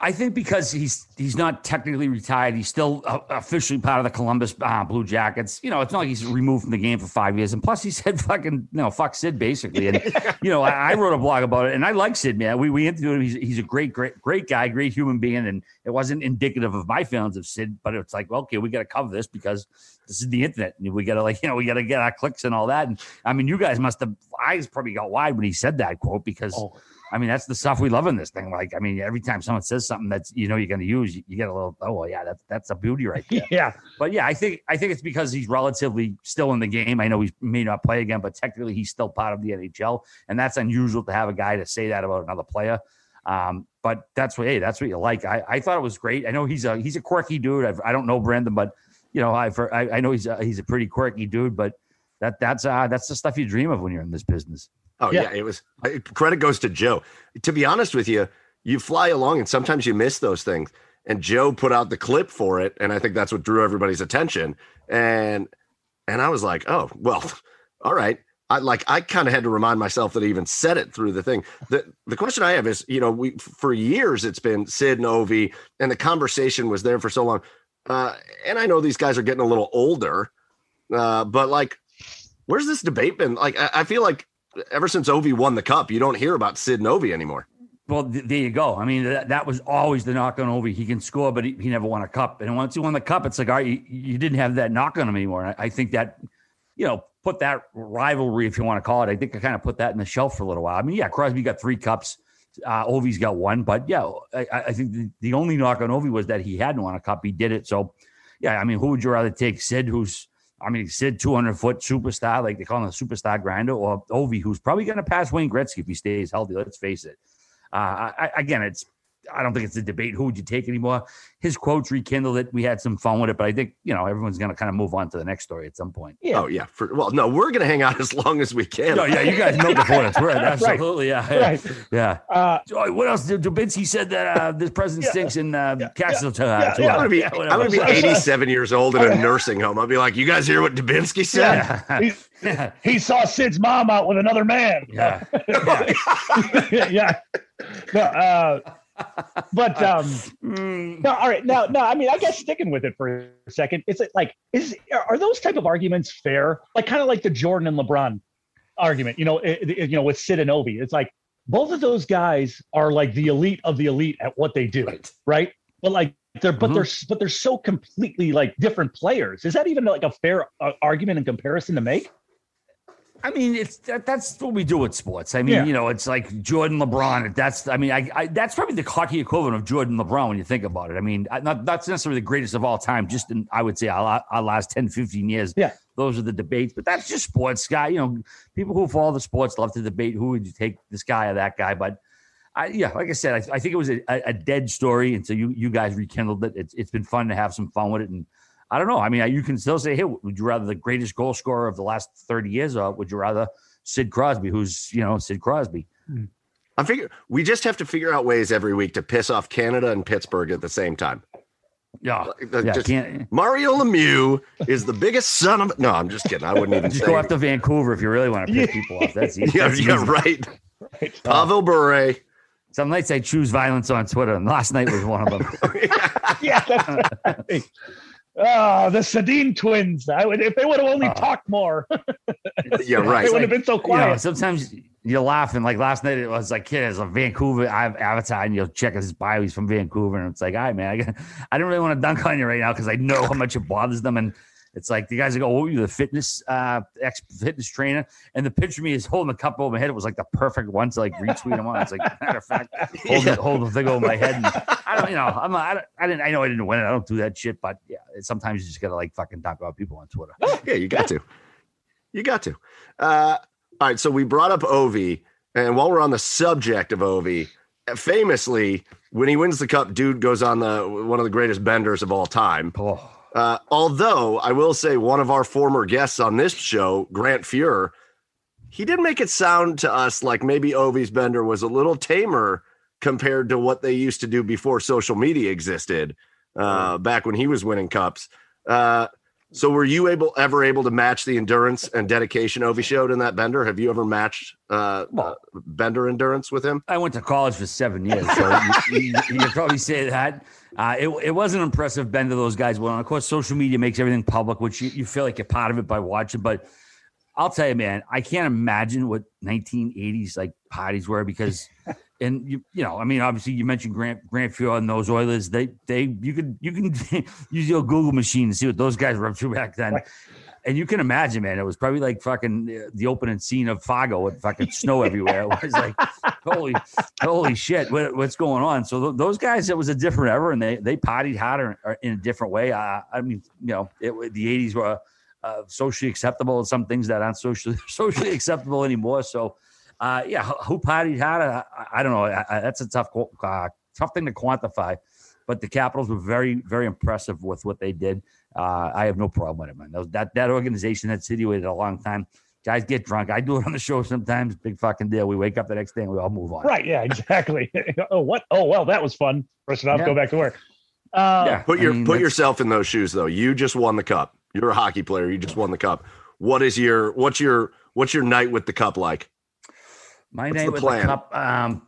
Speaker 6: I think because he's he's not technically retired, he's still uh, officially part of the Columbus uh, Blue Jackets. You know, it's not like he's removed from the game for five years, and plus he said fucking you know fuck Sid basically. And you know, I, I, wrote a blog about it, and I like Sid, man. We we interviewed him. He's he's a great great great guy, great human being, and it wasn't indicative of my feelings of Sid, but it's like, well, okay, we got to cover this because this is the internet, and we got to like you know we got to get our clicks and all that. And I mean, you guys must have eyes probably got wide when he said that quote because. Oh I mean, that's the stuff we love in this thing. Like, I mean, every time someone says something that's you know you're going to use, you, you, get a little, oh well, yeah, that's that's a beauty right there.
Speaker 5: yeah.
Speaker 6: But yeah, I think I think it's because he's relatively still in the game. I know he may not play again, but technically he's still part of the NHL, and that's unusual to have a guy to say that about another player. Um, but that's what hey, that's what you like. I, I thought it was great. I know he's a he's a quirky dude. I've, I do not know Brandon, but you know I've I, I know he's a, he's a pretty quirky dude. But that that's uh that's the stuff you dream of when you're in this business.
Speaker 3: Oh yeah. yeah, it was. Credit goes to Joe. To be honest with you, you fly along and sometimes you miss those things. And Joe put out the clip for it, and I think that's what drew everybody's attention. And and I was like, oh well, all right. I like I kind of had to remind myself that I even said it through the thing. The the question I have is, you know, we for years it's been Sid and Ovi, and the conversation was there for so long. Uh, and I know these guys are getting a little older, uh, but like, where's this debate been? Like, I, I feel like ever since Ovi won the cup, you don't hear about Sid and Ovi anymore.
Speaker 6: Well, th- there you go. I mean, that, that was always the knock on Ovi. He can score, but he, he never won a cup. And once he won the cup, it's like, all right, you, you didn't have that knock on him anymore. I, I, think that, you know, put that rivalry, if you want to call it, I think I kind of put that in the shelf for a little while. I mean, yeah, Crosby got three cups. Uh, Ovi's got one, but yeah, I, I think the, the, only knock on Ovi was that he hadn't won a cup. He did it. So, yeah, I mean, who would you rather take? Sid, who's I mean, Sid, 200 foot superstar, like they call him a superstar grinder, or Ovi, who's probably going to pass Wayne Gretzky if he stays healthy. Let's face it. Uh, I, again, it's I don't think it's a debate. Who would you take anymore? His quotes rekindled it. We had some fun with it, but I think you know everyone's going to kind of move on to the next story at some point.
Speaker 3: Yeah. Oh yeah. For, well, no, we're going to hang out as long as we can.
Speaker 6: No, yeah, you guys know the point. Right. Absolutely. right. Yeah. Right. Yeah. Uh, what else? Dubinsky said that uh, this president yeah, stinks in uh, yeah, Castle.
Speaker 3: Yeah, yeah, I'm going to be. I'm going to be 87 years old in a nursing home. I'll be like, you guys hear what Dubinsky said?
Speaker 5: Yeah. He, he saw Sid's mom out with another man.
Speaker 6: Yeah.
Speaker 5: yeah. No, uh, but um mm. no all right now no i mean i guess sticking with it for a second it's like is are those type of arguments fair like kind of like the jordan and lebron argument you know it, it, you know with sid and ovi it's like both of those guys are like the elite of the elite at what they do right, right? but like they're but mm-hmm. they're but they're so completely like different players is that even like a fair uh, argument and comparison to make
Speaker 6: I mean, it's that, that's what we do with sports. I mean, yeah. you know, it's like Jordan, LeBron. That's I mean, I, I, that's probably the hockey equivalent of Jordan, LeBron when you think about it. I mean, not that's necessarily the greatest of all time. Just in I would say our, our last 10, 15 years.
Speaker 5: Yeah,
Speaker 6: those are the debates. But that's just sports, guy. You know, people who follow the sports love to debate who would you take this guy or that guy. But I, yeah, like I said, I, I think it was a, a, dead story, and so you you guys rekindled it. It's it's been fun to have some fun with it and I don't know. I mean, you can still say, hey, would you rather the greatest goal scorer of the last 30 years or would you rather Sid Crosby, who's, you know, Sid Crosby? Hmm.
Speaker 3: I figure we just have to figure out ways every week to piss off Canada and Pittsburgh at the same time.
Speaker 6: Yeah, yeah
Speaker 3: just, Mario Lemieux is the biggest son of. No, I'm just kidding. I wouldn't even
Speaker 6: just
Speaker 3: go
Speaker 6: after Vancouver if you really want to piss people off. That's easy.
Speaker 3: yeah,
Speaker 6: That's
Speaker 3: yeah, right. right. Pavel Bure.
Speaker 6: some nights I choose violence on Twitter, and last night was one of them.
Speaker 5: yeah, that's right. Oh, the Sedin twins. I would if they would have only uh, talked more.
Speaker 3: yeah, right.
Speaker 5: They would have been so quiet.
Speaker 6: You know, sometimes you're laughing. Like last night, it was like kid is a Vancouver avatar, and you'll check his bio. He's from Vancouver, and it's like, all right, man, I, I don't really want to dunk on you right now because I know how much it bothers them, and it's like the guys that go, "Oh, you the fitness uh ex fitness trainer," and the picture of me is holding the cup over my head. It was like the perfect one to like retweet him on. It's like matter of fact, hold, yeah. the, hold the thing over my head. And I don't, you know, I'm not, I, don't, I didn't, I know I didn't win it. I don't do that shit, but yeah, sometimes you just gotta like fucking talk about people on Twitter.
Speaker 3: yeah, you got to, you got to. Uh, all right, so we brought up Ovi, and while we're on the subject of Ovi, famously when he wins the cup, dude goes on the one of the greatest benders of all time. Oh uh, although I will say, one of our former guests on this show, Grant Fuhr, he did make it sound to us like maybe Ovi's Bender was a little tamer compared to what they used to do before social media existed, uh, back when he was winning cups. Uh, so, were you able ever able to match the endurance and dedication Ovi showed in that Bender? Have you ever matched uh, well, uh, Bender endurance with him?
Speaker 6: I went to college for seven years, so you, you, you probably say that. Uh, it, it was an impressive bend to those guys. Well, of course, social media makes everything public, which you, you feel like you're part of it by watching. But I'll tell you, man, I can't imagine what 1980s like parties were because, and you, you know, I mean, obviously you mentioned Grant Grant Fuhr and those Oilers. They they you can you can use your Google machine to see what those guys were up to back then and you can imagine, man, it was probably like fucking the opening scene of Fargo with fucking snow everywhere. It was like, holy, holy shit, what, what's going on? So th- those guys, it was a different ever, and they they partied harder uh, in a different way. Uh, I mean, you know, it, the '80s were uh, socially acceptable, and some things that aren't socially socially acceptable anymore. So, uh, yeah, who partied harder? I, I don't know. I, I, that's a tough uh, tough thing to quantify. But the Capitals were very, very impressive with what they did. Uh, I have no problem with it, man. That that organization, that city waited a long time. Guys get drunk. I do it on the show sometimes. Big fucking deal. We wake up the next day and we all move on.
Speaker 5: Right? Yeah. Exactly. oh, what? Oh, well, that was fun. Brush it off. Yeah. Go back to work.
Speaker 3: Uh, yeah. Put your I mean, put yourself in those shoes though. You just won the cup. You're a hockey player. You just won the cup. What is your what's your what's your night with the cup like?
Speaker 6: My what's night with plan? the cup. Um,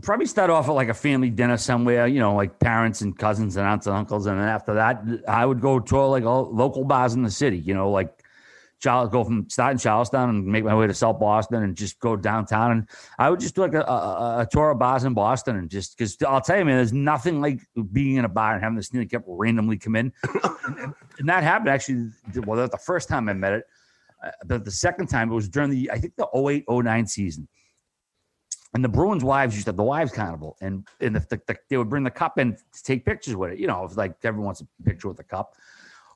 Speaker 6: probably start off at like a family dinner somewhere, you know, like parents and cousins and aunts and uncles. And then after that, I would go to like all local bars in the city, you know, like Charles, go from start in Charlestown and make my way to South Boston and just go downtown. And I would just do like a, a, a tour of bars in Boston and just because I'll tell you, man, there's nothing like being in a bar and having this thing kept randomly come in. and, and, that happened actually. Well, that's the first time I met it. Uh, but the second time it was during the, I think the 08 09 season and the Bruins' wives used to have the wives carnival, and and the, the, the, they would bring the cup in to take pictures with it. You know, if like everyone wants a picture with the cup.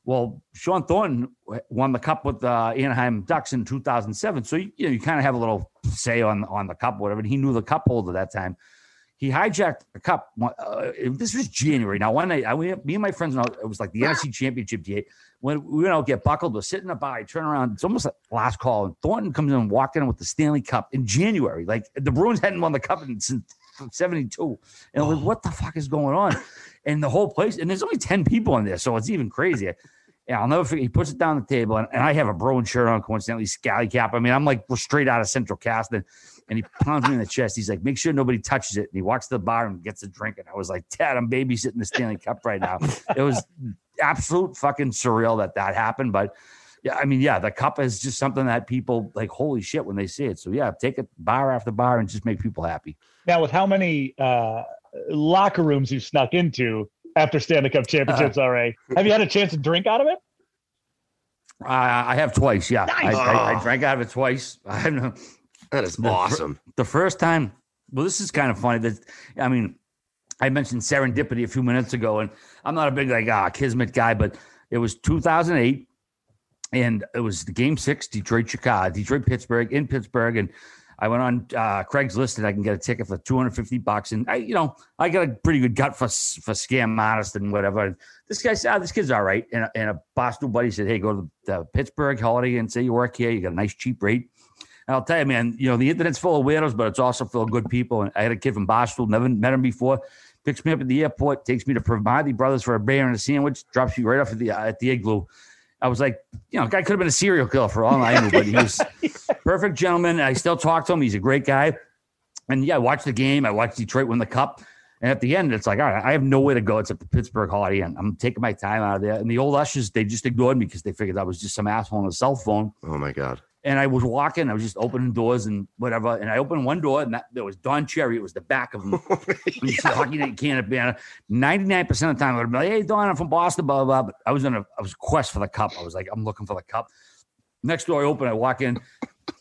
Speaker 6: Well, Shawn Thornton won the cup with the uh, Anaheim Ducks in 2007, so you, you know you kind of have a little say on on the cup, whatever. And he knew the cup holder that time. He hijacked the cup. Uh, this was January. Now, one night, I, me and my friends, it was like the NFC Championship day when we you know get buckled, we're sitting up by, turn around, it's almost like last call, and Thornton comes in and walking in with the Stanley Cup in January. Like the Bruins hadn't won the cup since 72. And I'm like, what the fuck is going on? And the whole place, and there's only 10 people in there, so it's even crazier. Yeah, I'll never forget. He puts it down the table, and, and I have a Bruin shirt on, coincidentally, scally cap. I mean, I'm like straight out of Central Casting, and he pounds me in the chest. He's like, "Make sure nobody touches it." And he walks to the bar and gets a drink. And I was like, "Dad, I'm babysitting the Stanley Cup right now." It was absolute fucking surreal that that happened. But yeah, I mean, yeah, the cup is just something that people like, holy shit, when they see it. So yeah, take it bar after bar and just make people happy.
Speaker 5: Now, with how many uh, locker rooms you snuck into after Stanley Cup championships, uh, already, have you had a chance to drink out of it?
Speaker 6: Uh, I have twice. Yeah, nice. I, I, I, drank out of it twice. I know.
Speaker 3: That is the, awesome.
Speaker 6: The first time, well, this is kind of funny. That I mean, I mentioned serendipity a few minutes ago, and I'm not a big like ah kismet guy, but it was 2008, and it was the game six, Detroit Chicago, Detroit Pittsburgh in Pittsburgh, and I went on uh, Craigslist and I can get a ticket for 250 bucks, and I, you know, I got a pretty good gut for for scam artist and whatever. And this guy said, oh, "This kid's all right," and, and a Boston buddy said, "Hey, go to the Pittsburgh Holiday and say you work here. You got a nice cheap rate." And I'll tell you, man, you know, the internet's full of weirdos, but it's also full of good people. And I had a kid from Boston, never met him before picks me up at the airport, takes me to Primanti Brothers for a beer and a sandwich, drops me right off at the uh, at the igloo. I was like, you know, guy could have been a serial killer for all I knew, but he was perfect gentleman. I still talk to him. He's a great guy. And yeah, I watched the game. I watched Detroit win the cup. And at the end, it's like, all right, I have nowhere to go except the Pittsburgh Holiday Inn. I'm taking my time out of there. And the old ushers, they just ignored me because they figured I was just some asshole on a cell phone.
Speaker 3: Oh my God.
Speaker 6: And I was walking, I was just opening doors and whatever. And I opened one door, and that, there was Don Cherry. It was the back of him. Oh, yeah. Hockey Night Canada banner. 99% of the time, I would be like, hey, Don, I'm from Boston, blah, blah, blah. But I was in a I was quest for the cup. I was like, I'm looking for the cup. Next door I open, I walk in.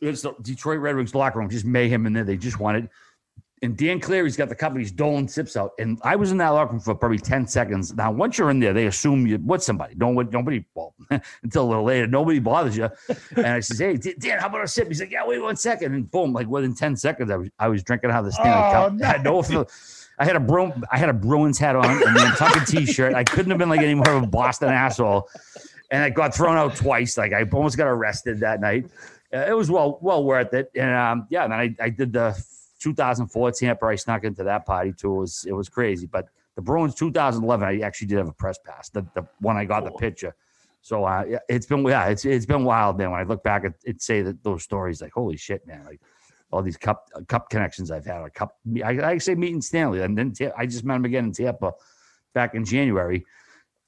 Speaker 6: It's the Detroit Red Wings locker room, just mayhem in there. They just wanted and Dan Cleary's got the company's doling sips out. And I was in that locker room for probably 10 seconds. Now, once you're in there, they assume you with somebody. Don't nobody, well, until a little later, nobody bothers you. And I says, Hey, Dan, how about a sip? He's like, Yeah, wait one second. And boom, like within 10 seconds, I was, I was drinking out of the Stanley oh, cup. I had no I had a Bru- I had a Bruins hat on and a Nantucket t-shirt. I couldn't have been like any more of a Boston asshole. And I got thrown out twice. Like I almost got arrested that night. Uh, it was well well worth it. And um, yeah, and then I, I did the 2004 Tampa, I snuck into that party too. It was it was crazy. But the Bruins 2011, I actually did have a press pass. The the one I got cool. the picture. So uh, it's been yeah, it's it's been wild, man. When I look back at it, say that those stories, like holy shit, man, like all these cup uh, cup connections I've had. A cup, I, I say meeting Stanley, and then I just met him again in Tampa back in January.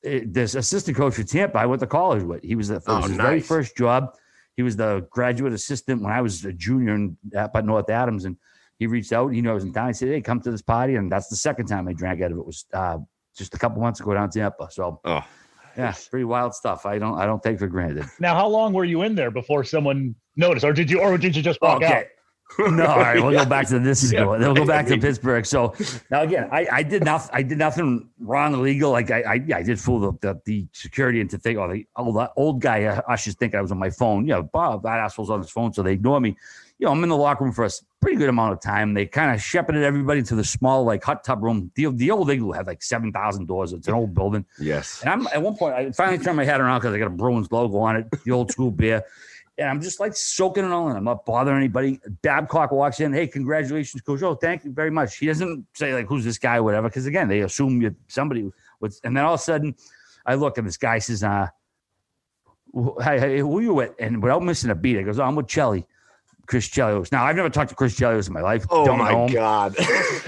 Speaker 6: It, this assistant coach for Tampa, I went to college with. He was the oh, his nice. very first job. He was the graduate assistant when I was a junior in, uh, at North Adams, and he reached out. He knows in town. He said, "Hey, come to this party." And that's the second time I drank out of it. Was uh, just a couple months ago down to Tampa. So, oh. yeah, pretty wild stuff. I don't I don't take for granted.
Speaker 5: Now, how long were you in there before someone noticed, or did you, or did you just walk okay. out?
Speaker 6: No, all right, we'll go back to this is yeah, going. We'll go back to Pittsburgh. So now again, I, I did nothing. I did nothing wrong illegal. Like I, I, I did fool the, the, the security into thinking, oh, the old, old guy uh, I should think I was on my phone. Yeah, Bob, that asshole's on his phone, so they ignore me you know, I'm in the locker room for a pretty good amount of time. They kind of shepherded everybody to the small, like hot tub room. The, the old igloo had like 7,000 doors. It's an old building.
Speaker 3: Yes.
Speaker 6: And I'm at one point, I finally turned my head around because I got a Bruins logo on it, the old school beer. And I'm just like soaking it all in. I'm not bothering anybody. Babcock walks in. Hey, congratulations, coach. Oh, thank you very much. He doesn't say like, who's this guy whatever. Because again, they assume you somebody and then all of a sudden I look and this guy says, uh, hey, hey, who you with? And without missing a beat, I goes, oh, I'm with Chelly. Chris Chelios. Now, I've never talked to Chris Chelios in my life.
Speaker 3: Oh Don't my god!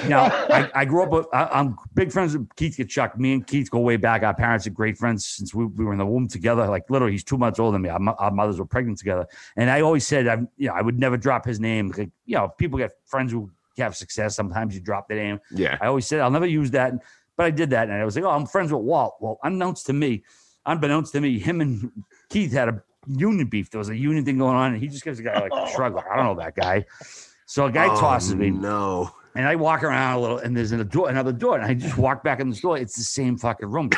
Speaker 6: now, I, I, grew up. With, I, am big friends with Keith Tkachuk. Me and Keith go way back. Our parents are great friends since we, we were in the womb together. Like literally, he's two months older than me. Our, our mothers were pregnant together, and I always said, I, you know, I would never drop his name. Like, you know, people get friends who have success. Sometimes you drop the name.
Speaker 3: Yeah.
Speaker 6: I always said I'll never use that, but I did that, and I was like, oh, I'm friends with Walt. Well, unbeknownst to me, unbeknownst to me, him and Keith had a union beef. There was a union thing going on, and he just gives a guy like a shrug, like I don't know that guy. So a guy oh, tosses me.
Speaker 3: No.
Speaker 6: And I walk around a little, and there's a door, another door, and I just walk back in the store. It's the same fucking room.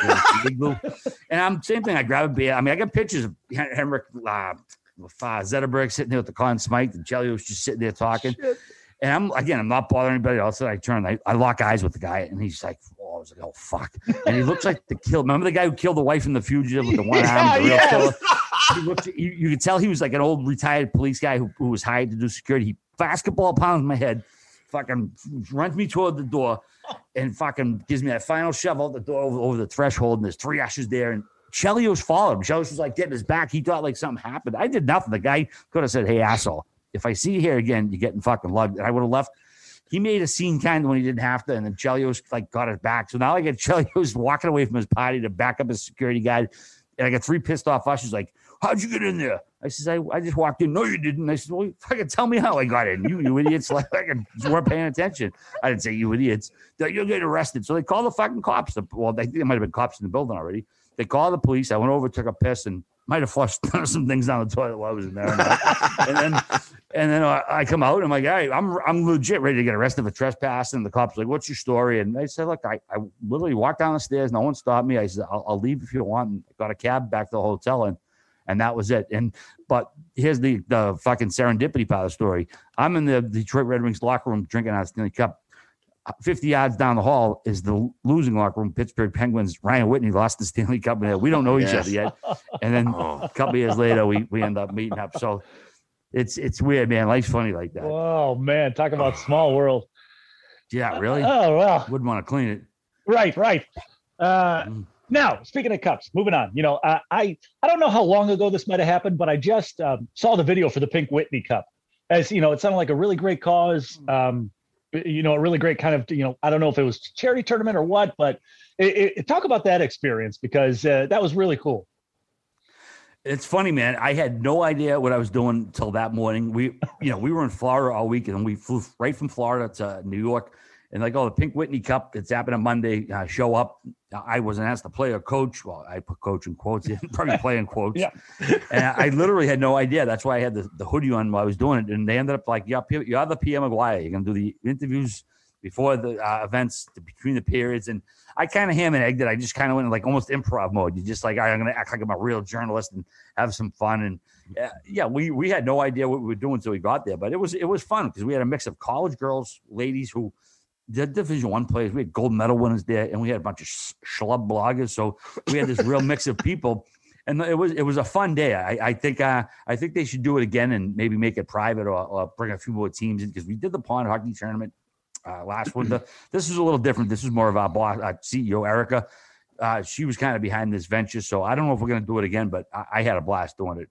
Speaker 6: and I'm same thing. I grab a beer. I mean, I got pictures of Henrik uh, Zetterberg sitting there with the Conn Smythe, and Chelly was just sitting there talking. Shit. And I'm again, I'm not bothering anybody else. I turn, I, I lock eyes with the guy, and he's like, "Oh, I was like, oh fuck!" And he looks like the kill. Remember the guy who killed the wife in the fugitive with the one yeah, arm, the yes. killer he looked, you, you, could tell he was like an old retired police guy who, who was hired to do security. He basketball pounds my head, fucking runs me toward the door, and fucking gives me that final shove out the door over, over the threshold. And there's three ushers there, and Chelios followed him. Chelios was like getting his back. He thought like something happened. I did nothing. The guy could have said, "Hey, asshole, if I see you here again, you're getting fucking lugged." And I would have left. He made a scene kind of when he didn't have to, and then Chelios like got his back. So now I get Chelios walking away from his party to back up his security guy, and I got three pissed off ushers like, How'd you get in there? I says, I, I just walked in. No, you didn't. I said, Well, you fucking tell me how I got in. You, you idiots. Like, I weren't paying attention. I didn't say you idiots. You'll get arrested. So they call the fucking cops. Well, they there might have been cops in the building already. They call the police. I went over, took a piss, and might have flushed some things down the toilet while I was in there. and uh, then, and then I, I come out. And I'm like, hey, I'm I'm legit ready to get arrested for trespassing. And the cops like, what's your story? And I said, look, I, I literally walked down the stairs. No one stopped me. I said, I'll, I'll leave if you want. And got a cab back to the hotel. And and that was it. And but here's the the fucking serendipity part of the story. I'm in the Detroit Red Wings locker room drinking out of Stanley Cup. 50 yards down the hall is the losing locker room. Pittsburgh Penguins. Ryan Whitney lost the Stanley Cup. We don't know each yes. other yet. And then oh. a couple years later, we we end up meeting up. So it's it's weird, man. Life's funny like that.
Speaker 5: Oh man, talk about small world.
Speaker 6: Yeah, really.
Speaker 5: Oh well,
Speaker 6: wouldn't want to clean it.
Speaker 5: Right, right. Uh, mm. Now, speaking of cups, moving on. You know, uh, I I don't know how long ago this might have happened, but I just um, saw the video for the Pink Whitney Cup. As you know, it sounded like a really great cause. Um, you know, a really great kind of, you know, I don't know if it was charity tournament or what, but it, it, talk about that experience because uh, that was really cool.
Speaker 6: It's funny, man. I had no idea what I was doing until that morning. We, you know, we were in Florida all week, and we flew right from Florida to New York. And like, oh, the Pink Whitney Cup, it's happening on Monday. Uh, show up. I wasn't asked to play or coach. Well, I put coach in quotes, probably play in quotes. yeah. and I literally had no idea. That's why I had the, the hoodie on while I was doing it. And they ended up like, yeah, you're the Pierre McGuire. You're going to do the interviews before the uh, events, between the periods. And I kind of ham and egged it. I just kind of went in like almost improv mode. You just like, I'm going to act like I'm a real journalist and have some fun. And uh, yeah, we we had no idea what we were doing until we got there, but it was it was fun because we had a mix of college girls, ladies who did Division One players. We had gold medal winners there, and we had a bunch of schlub bloggers. So we had this real mix of people. And it was it was a fun day. I, I think uh, I think they should do it again and maybe make it private or, or bring a few more teams in because we did the pond hockey tournament uh, last winter. This is a little different. This is more of our boss, our CEO Erika. Uh, she was kind of behind this venture, so I don't know if we're going to do it again, but I, I had a blast doing it.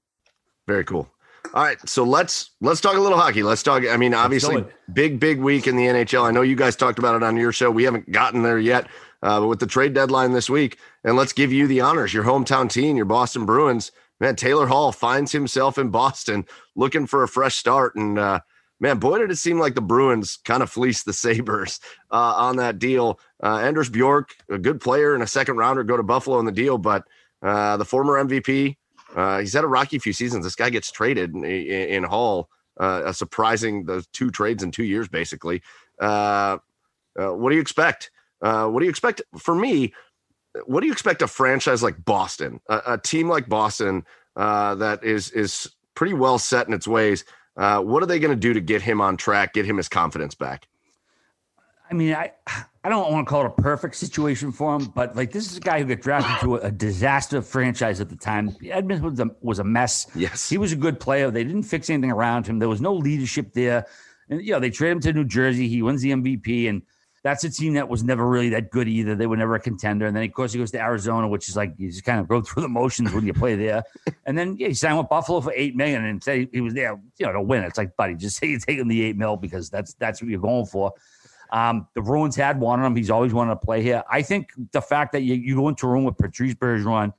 Speaker 3: Very cool. All right, so let's let's talk a little hockey. Let's talk. I mean, obviously, big big week in the NHL. I know you guys talked about it on your show. We haven't gotten there yet, uh, but with the trade deadline this week, and let's give you the honors. Your hometown team, your Boston Bruins. Man, Taylor Hall finds himself in Boston looking for a fresh start, and uh, man, boy, did it seem like the Bruins kind of fleeced the Sabres uh, on that deal. Uh, Anders Bjork, a good player and a second rounder, go to Buffalo in the deal, but uh, the former MVP, uh, he's had a rocky few seasons. This guy gets traded in, in, Hall, uh, a surprising the two trades in two years, basically. Uh, what do you expect? what do you expect for me? What do you expect a franchise like Boston, a, a team like Boston that is is pretty well set in its ways? Uh, what are they going to do to get him on track, get him his confidence back?
Speaker 6: I mean, I I don't want to call it a perfect situation for him, but like this is a guy who got drafted to a, a disaster franchise at the time. Edmonton was a, was a mess.
Speaker 3: Yes,
Speaker 6: he was a good player. They didn't fix anything around him. There was no leadership there, and you know they traded him to New Jersey. He wins the MVP, and that's a team that was never really that good either. They were never a contender. And then, of course, he goes to Arizona, which is like you just kind of go through the motions when you play there. And then yeah, he signed with Buffalo for eight million and said he was there, you know, to win. It's like, buddy, just say you're taking the eight mil because that's that's what you're going for. Um, the Bruins had wanted him. He's always wanted to play here. I think the fact that you, you go into a room with Patrice Bergeron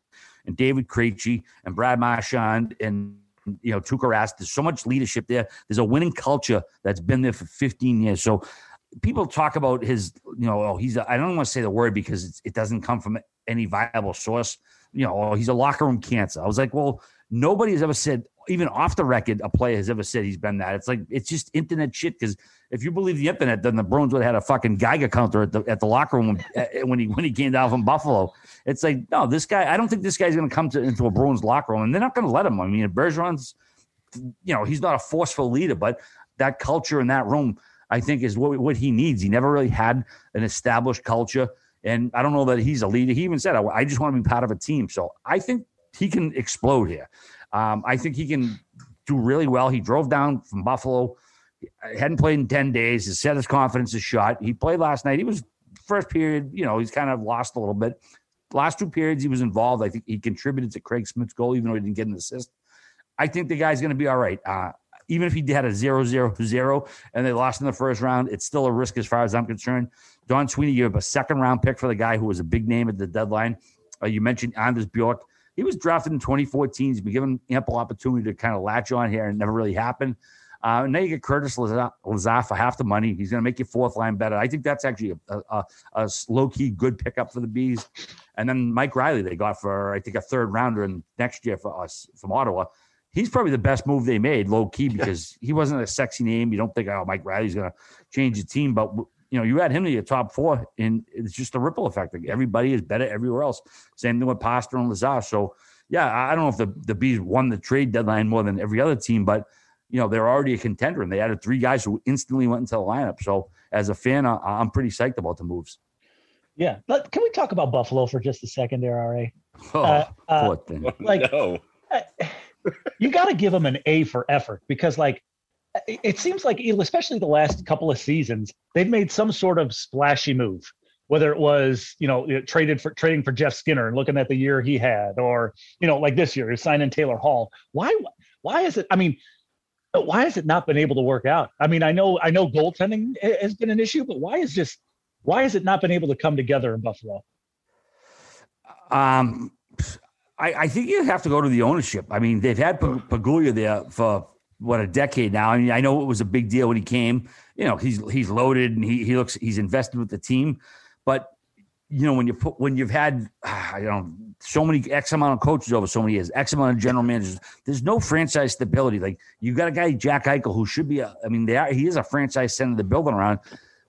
Speaker 6: and David Krejci and Brad Marchand and you know Tuukka Rask, there's so much leadership there. There's a winning culture that's been there for 15 years. So people talk about his, you know, oh, he's, I don't want to say the word because it doesn't come from any viable source. You know, oh, he's a locker room cancer. I was like, well, nobody has ever said, even off the record, a player has ever said he's been that. It's like, it's just internet shit. Because if you believe the internet, then the Bruins would have had a fucking Geiger counter at the, at the locker room uh, when he, when he came down from Buffalo. It's like, no, this guy, I don't think this guy's going to come to into a Bruins locker room and they're not going to let him. I mean, Bergeron's, you know, he's not a forceful leader, but that culture in that room, I think is what, what he needs. He never really had an established culture. And I don't know that he's a leader. He even said, I just want to be part of a team. So I think he can explode here. Um, I think he can do really well. He drove down from Buffalo, hadn't played in 10 days, has set his confidence is shot. He played last night. He was first period, you know, he's kind of lost a little bit. Last two periods, he was involved. I think he contributed to Craig Smith's goal, even though he didn't get an assist. I think the guy's going to be all right. Uh, even if he had a zero zero zero and they lost in the first round, it's still a risk as far as I'm concerned. Don Sweeney gave up a second round pick for the guy who was a big name at the deadline. Uh, you mentioned Anders Bjork. He was drafted in 2014. He's been given ample opportunity to kind of latch on here and never really happened. Uh, now you get Curtis Lazar for half the money. He's going to make your fourth line better. I think that's actually a, a, a low key good pickup for the Bees. And then Mike Reilly, they got for, I think, a third rounder in next year for us from Ottawa he's probably the best move they made, low key, because he wasn't a sexy name. You don't think, oh, Mike Reilly's going to change the team, but you know, you add him to your top four, and it's just a ripple effect. Like everybody is better everywhere else. Same thing with Pasta and Lazar. So, yeah, I don't know if the the Bees won the trade deadline more than every other team, but you know they're already a contender, and they added three guys who instantly went into the lineup. So, as a fan, I, am pretty psyched about the moves.
Speaker 5: Yeah, but can we talk about Buffalo for just a second, there, Ra?
Speaker 6: Oh, uh, uh,
Speaker 5: like, no you got to give them an A for effort because, like, it seems like, especially the last couple of seasons, they've made some sort of splashy move. Whether it was, you know, traded for trading for Jeff Skinner and looking at the year he had, or you know, like this year, signing Taylor Hall. Why? Why is it? I mean, why has it not been able to work out? I mean, I know I know goaltending has been an issue, but why is just why has it not been able to come together in Buffalo?
Speaker 6: Um, I, I think you have to go to the ownership. I mean, they've had Pegula there for what a decade now. I mean, I know it was a big deal when he came. You know, he's he's loaded and he he looks he's invested with the team, but you know when you put when you've had ah, I don't know so many X amount of coaches over so many years, X amount of general managers. There's no franchise stability. Like you got a guy Jack Eichel who should be a. I mean, they are, he is a franchise center they're building around,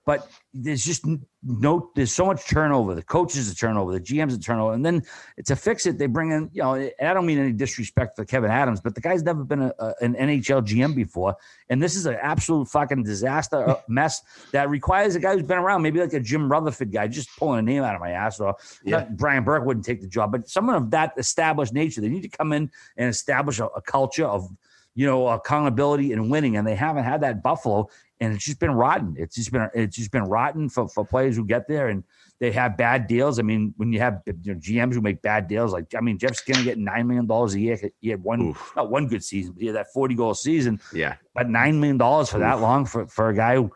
Speaker 6: but there's just no there's so much turnover. The coaches a turnover, the GM's a turnover, and then to fix it, they bring in you know. I don't mean any disrespect for Kevyn Adams, but the guy's never been a, a, an NHL GM before, and this is an absolute fucking disaster mess that requires a guy who's been around, maybe like a Jim Rutherford guy, just pulling a name out of my ass, or yeah. Brian Burke wouldn't take the job, but someone of that established nature, they need to come in and establish a, a culture of you know accountability and winning, and they haven't had that Buffalo and it's just been rotten. It's just been it's just been rotten for, for players who get there and they have bad deals. I mean, when you have you know, GMs who make bad deals, like I mean, Jeff Skinner getting nine million dollars a year. He had one Oof. not one good season, but he had that forty goal season.
Speaker 3: Yeah,
Speaker 6: but nine million dollars for Oof. that long for for a guy who.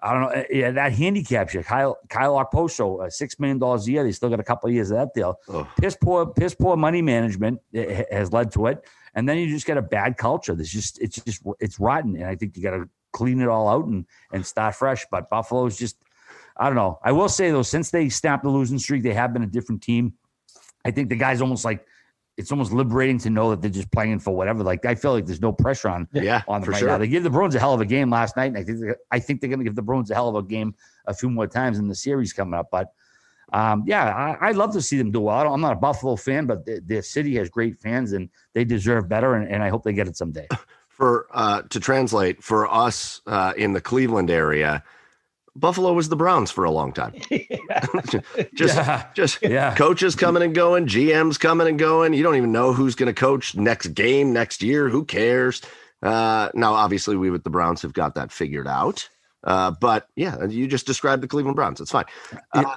Speaker 6: I don't know. Eh, yeah, that handicaps you. Kyle Kyle Okposo, uh, six million dollars a year. They still got a couple of years of that deal. Ugh. Piss poor, piss poor money management eh, has led to it, and then you just get a bad culture. There's just it's just it's rotten, and I think you got to clean it all out and and start fresh. But Buffalo's just I don't know. I will say though, since they snapped the losing streak, they have been a different team. I think the guys almost like it's almost liberating to know that they're just playing for whatever. Like I feel like there's no pressure on
Speaker 3: yeah
Speaker 6: on them
Speaker 3: right
Speaker 6: sure.
Speaker 3: now.
Speaker 6: They give the Bruins a hell of a game last night, and I think I think they're going to give the Bruins a hell of a game a few more times in the series coming up. But um, yeah, I, would love to see them do well. I'm not a Buffalo fan, but the, the city has great fans, and they deserve better, and, and I hope they get it someday.
Speaker 3: for uh, to translate for us uh, in the Cleveland area, Buffalo was the Browns for a long time. just yeah. just yeah. coaches coming and going, GMs coming and going. You don't even know who's going to coach next game next year. Who cares? Uh, now, obviously, we with the Browns have got that figured out. Uh, but yeah, you just described the Cleveland Browns. It's fine. Uh,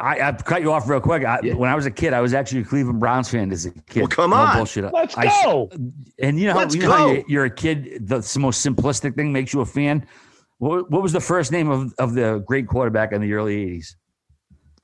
Speaker 6: I, I cut you off real quick. I, yeah. When I was a kid, I was actually a Cleveland Browns fan as a kid.
Speaker 3: Well, come on,
Speaker 6: bullshit.
Speaker 5: Let's I, go.
Speaker 6: And you know, Let's you know how you're, you're, a kid. The most simplistic thing makes you a fan. What, what was the first name of, of the great quarterback in the early '80s?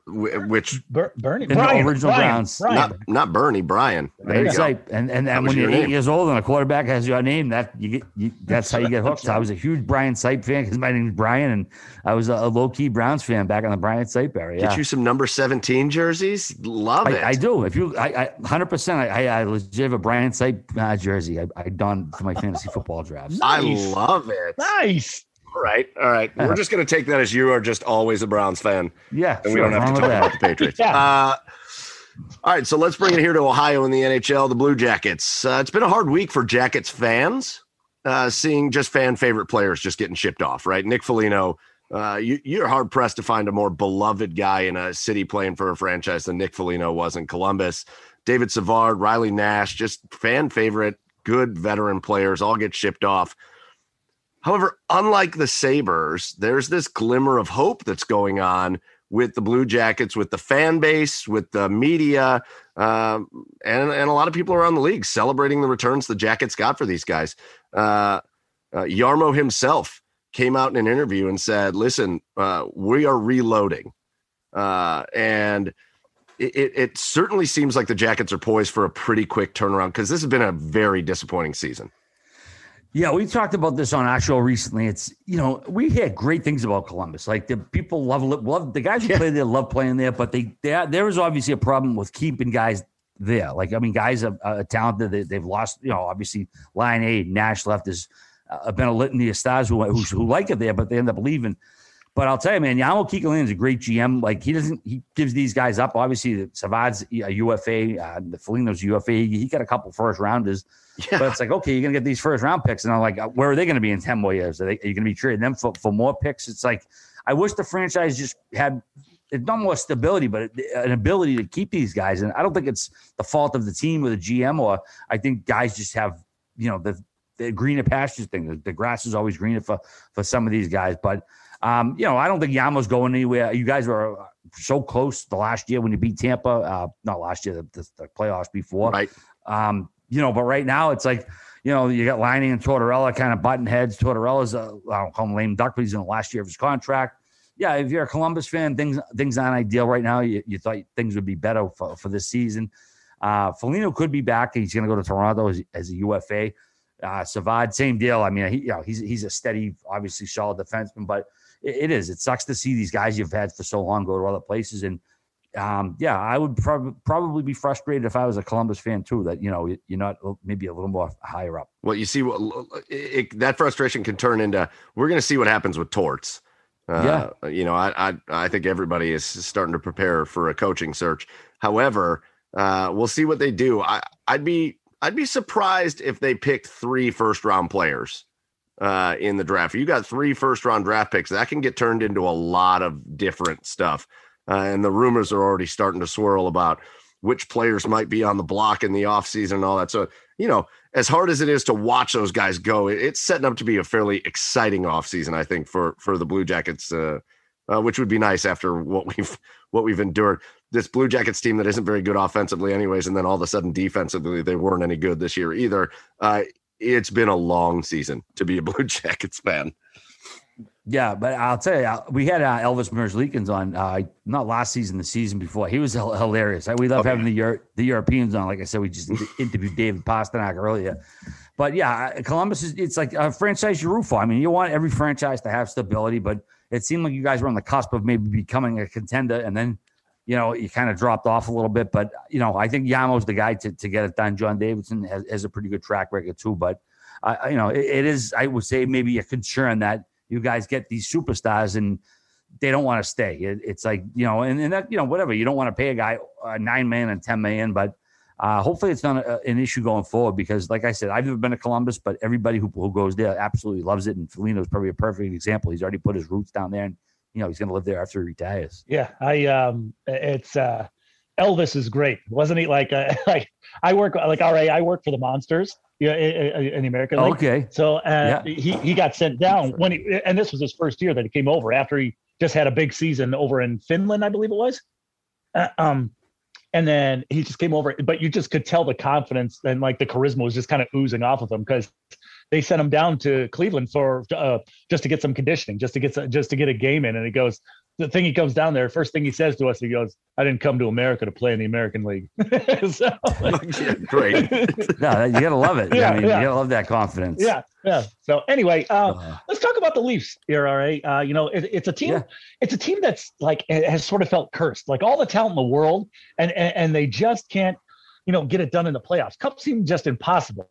Speaker 3: Which
Speaker 5: Ber- Bernie
Speaker 6: in Brian, the original Brian, Browns,
Speaker 3: Brian. Not, not Bernie, Brian.
Speaker 6: There And and, and when you're eight years old and a quarterback has your name, that you get you, that's how you get hooked. So I was a huge Brian Sipe fan because my name is Brian, and I was a, a low key Browns fan back in the Brian Sipe area.
Speaker 3: Get you some number seventeen jerseys. Love
Speaker 6: I,
Speaker 3: it.
Speaker 6: I do. If you, I, hundred percent. I, I, I legit have a Brian Sipe uh, jersey. I, I done for my fantasy football drafts.
Speaker 3: Nice. I love it.
Speaker 5: Nice.
Speaker 3: All right, all right. We're just going to take that as you are just always a Browns fan.
Speaker 6: Yeah,
Speaker 3: and we don't have to talk about the Patriots. yeah. Uh, all right, so let's bring it here to Ohio in the NHL. The Blue Jackets. Uh, it's been a hard week for Jackets fans, uh, seeing just fan favorite players just getting shipped off. Right, Nick Foligno. Uh, you, you're hard pressed to find a more beloved guy in a city playing for a franchise than Nick Foligno was in Columbus. David Savard, Riley Nash, just fan favorite, good veteran players all get shipped off. However, unlike the Sabres, there's this glimmer of hope that's going on with the Blue Jackets, with the fan base, with the media, uh, and, and a lot of people around the league celebrating the returns the Jackets got for these guys. Uh, uh, Jarmo himself came out in an interview and said, listen, uh, we are reloading. Uh, and it, it certainly seems like the Jackets are poised for a pretty quick turnaround because this has been a very disappointing season.
Speaker 6: Yeah, we talked about this on our show recently. It's you know we hear great things about Columbus. Like the people love love the guys who yeah. play there love playing there, but they, they there is obviously a problem with keeping guys there. Like I mean, guys are, are talented. They, have lost. You know, obviously Line A Nash left has uh, been a litany of stars who, who who like it there, but they end up leaving. But I'll tell you, man, Jarmo Kekalainen is a great GM. Like he doesn't, he gives these guys up. Obviously, Savard's a UFA, uh, the Foligno's UFA. He got a couple first rounders. Yeah. But it's like, okay, you're gonna get these first round picks, and I'm like, where are they gonna be in ten more years? Are, they, are you gonna be trading them for, for more picks? It's like, I wish the franchise just had it's not more stability, but an ability to keep these guys. And I don't think it's the fault of the team or the GM, or I think guys just have, you know, the, the greener pastures thing. The, the, grass is always greener for for some of these guys. But um, you know, I don't think Jarmo's going anywhere. You guys were so close the last year when you beat Tampa. Uh, not last year, the, the, playoffs before.
Speaker 3: Right.
Speaker 6: Um, you know, but right now it's like, you know, you got Laine and Tortorella kind of button heads. Tortorella's a, I'll call him lame duck, but he's in the last year of his contract. Yeah, if you're a Columbus fan, things things aren't ideal right now. You, you thought things would be better for, for this season. Uh, Foligno could be back. He's going to go to Toronto as, as a UFA. Uh, Savard, same deal. I mean, he, you know, he's he's a steady, obviously solid defenseman, but it, is. It sucks to see these guys you've had for so long go to other places. And um, yeah, I would prob- probably be frustrated if I was a Columbus fan too. That you know you're not maybe a little more higher up.
Speaker 3: Well, you see, what it, that frustration can turn into. We're going to see what happens with Torts. Uh, yeah, you know, I, I I think everybody is starting to prepare for a coaching search. However, uh, we'll see what they do. I I'd be I'd be surprised if they picked three first round players uh, in the draft. You got three first round draft picks. That can get turned into a lot of different stuff. Uh, and the rumors are already starting to swirl about which players might be on the block in the offseason and all that. So, you know, as hard as it is to watch those guys go, it's setting up to be a fairly exciting offseason, I think, for for the Blue Jackets, uh, uh, which would be nice after what we've what we've endured. This Blue Jackets team that isn't very good offensively, anyways, and then all of a sudden defensively they weren't any good this year either. Uh, it's been a long season to be a Blue Jackets fan.
Speaker 6: Yeah, but I'll tell you, we had uh, Elvis Merzlikins on uh, not last season, the season before. He was hilarious. We love okay. having the Euro- the Europeans on. Like I said, we just interviewed David Pastrnak earlier. But yeah, Columbus is it's like a franchise you root for. I mean, you want every franchise to have stability, but it seemed like you guys were on the cusp of maybe becoming a contender, and then you know you kind of dropped off a little bit. But you know, I think Jarmo's the guy to, to get it done. John Davidson has, has a pretty good track record too. But uh, you know, it, it is I would say maybe a concern that you guys get these superstars and they don't want to stay. It, it's like, you know, and, and that, you know, whatever. You don't want to pay a guy uh, nine million and 10 million, but uh, hopefully it's not a, an issue going forward because, like I said, I've never been to Columbus, but everybody who, who goes there absolutely loves it. And Foligno is probably a perfect example. He's already put his roots down there and, you know, he's going to live there after he retires.
Speaker 5: Yeah. I, um, it's, uh, Elvis is great. Wasn't he like, uh, like I work like, all right, I work for the monsters yeah, in the American League.
Speaker 6: Okay.
Speaker 5: So uh, yeah. he he got sent down when he, and this was his first year that he came over after he just had a big season over in Finland, I believe it was. Uh, um, and then he just came over, but you just could tell the confidence and like the charisma was just kind of oozing off of him because they sent him down to Cleveland for uh, just to get some conditioning, just to get just to get a game in. And he goes, the thing he comes down there, first thing he says to us, he goes, "I didn't come to America to play in the American League." so,
Speaker 3: yeah, great.
Speaker 6: no, you gotta love it. Yeah, I mean, yeah. you gotta love that confidence.
Speaker 5: Yeah, yeah. So anyway, uh, uh, let's talk about the Leafs here. All right, uh, you know, it, it's a team. Yeah. It's a team that's like has sort of felt cursed, like all the talent in the world, and and, and they just can't, you know, get it done in the playoffs. Cup seemed just impossible,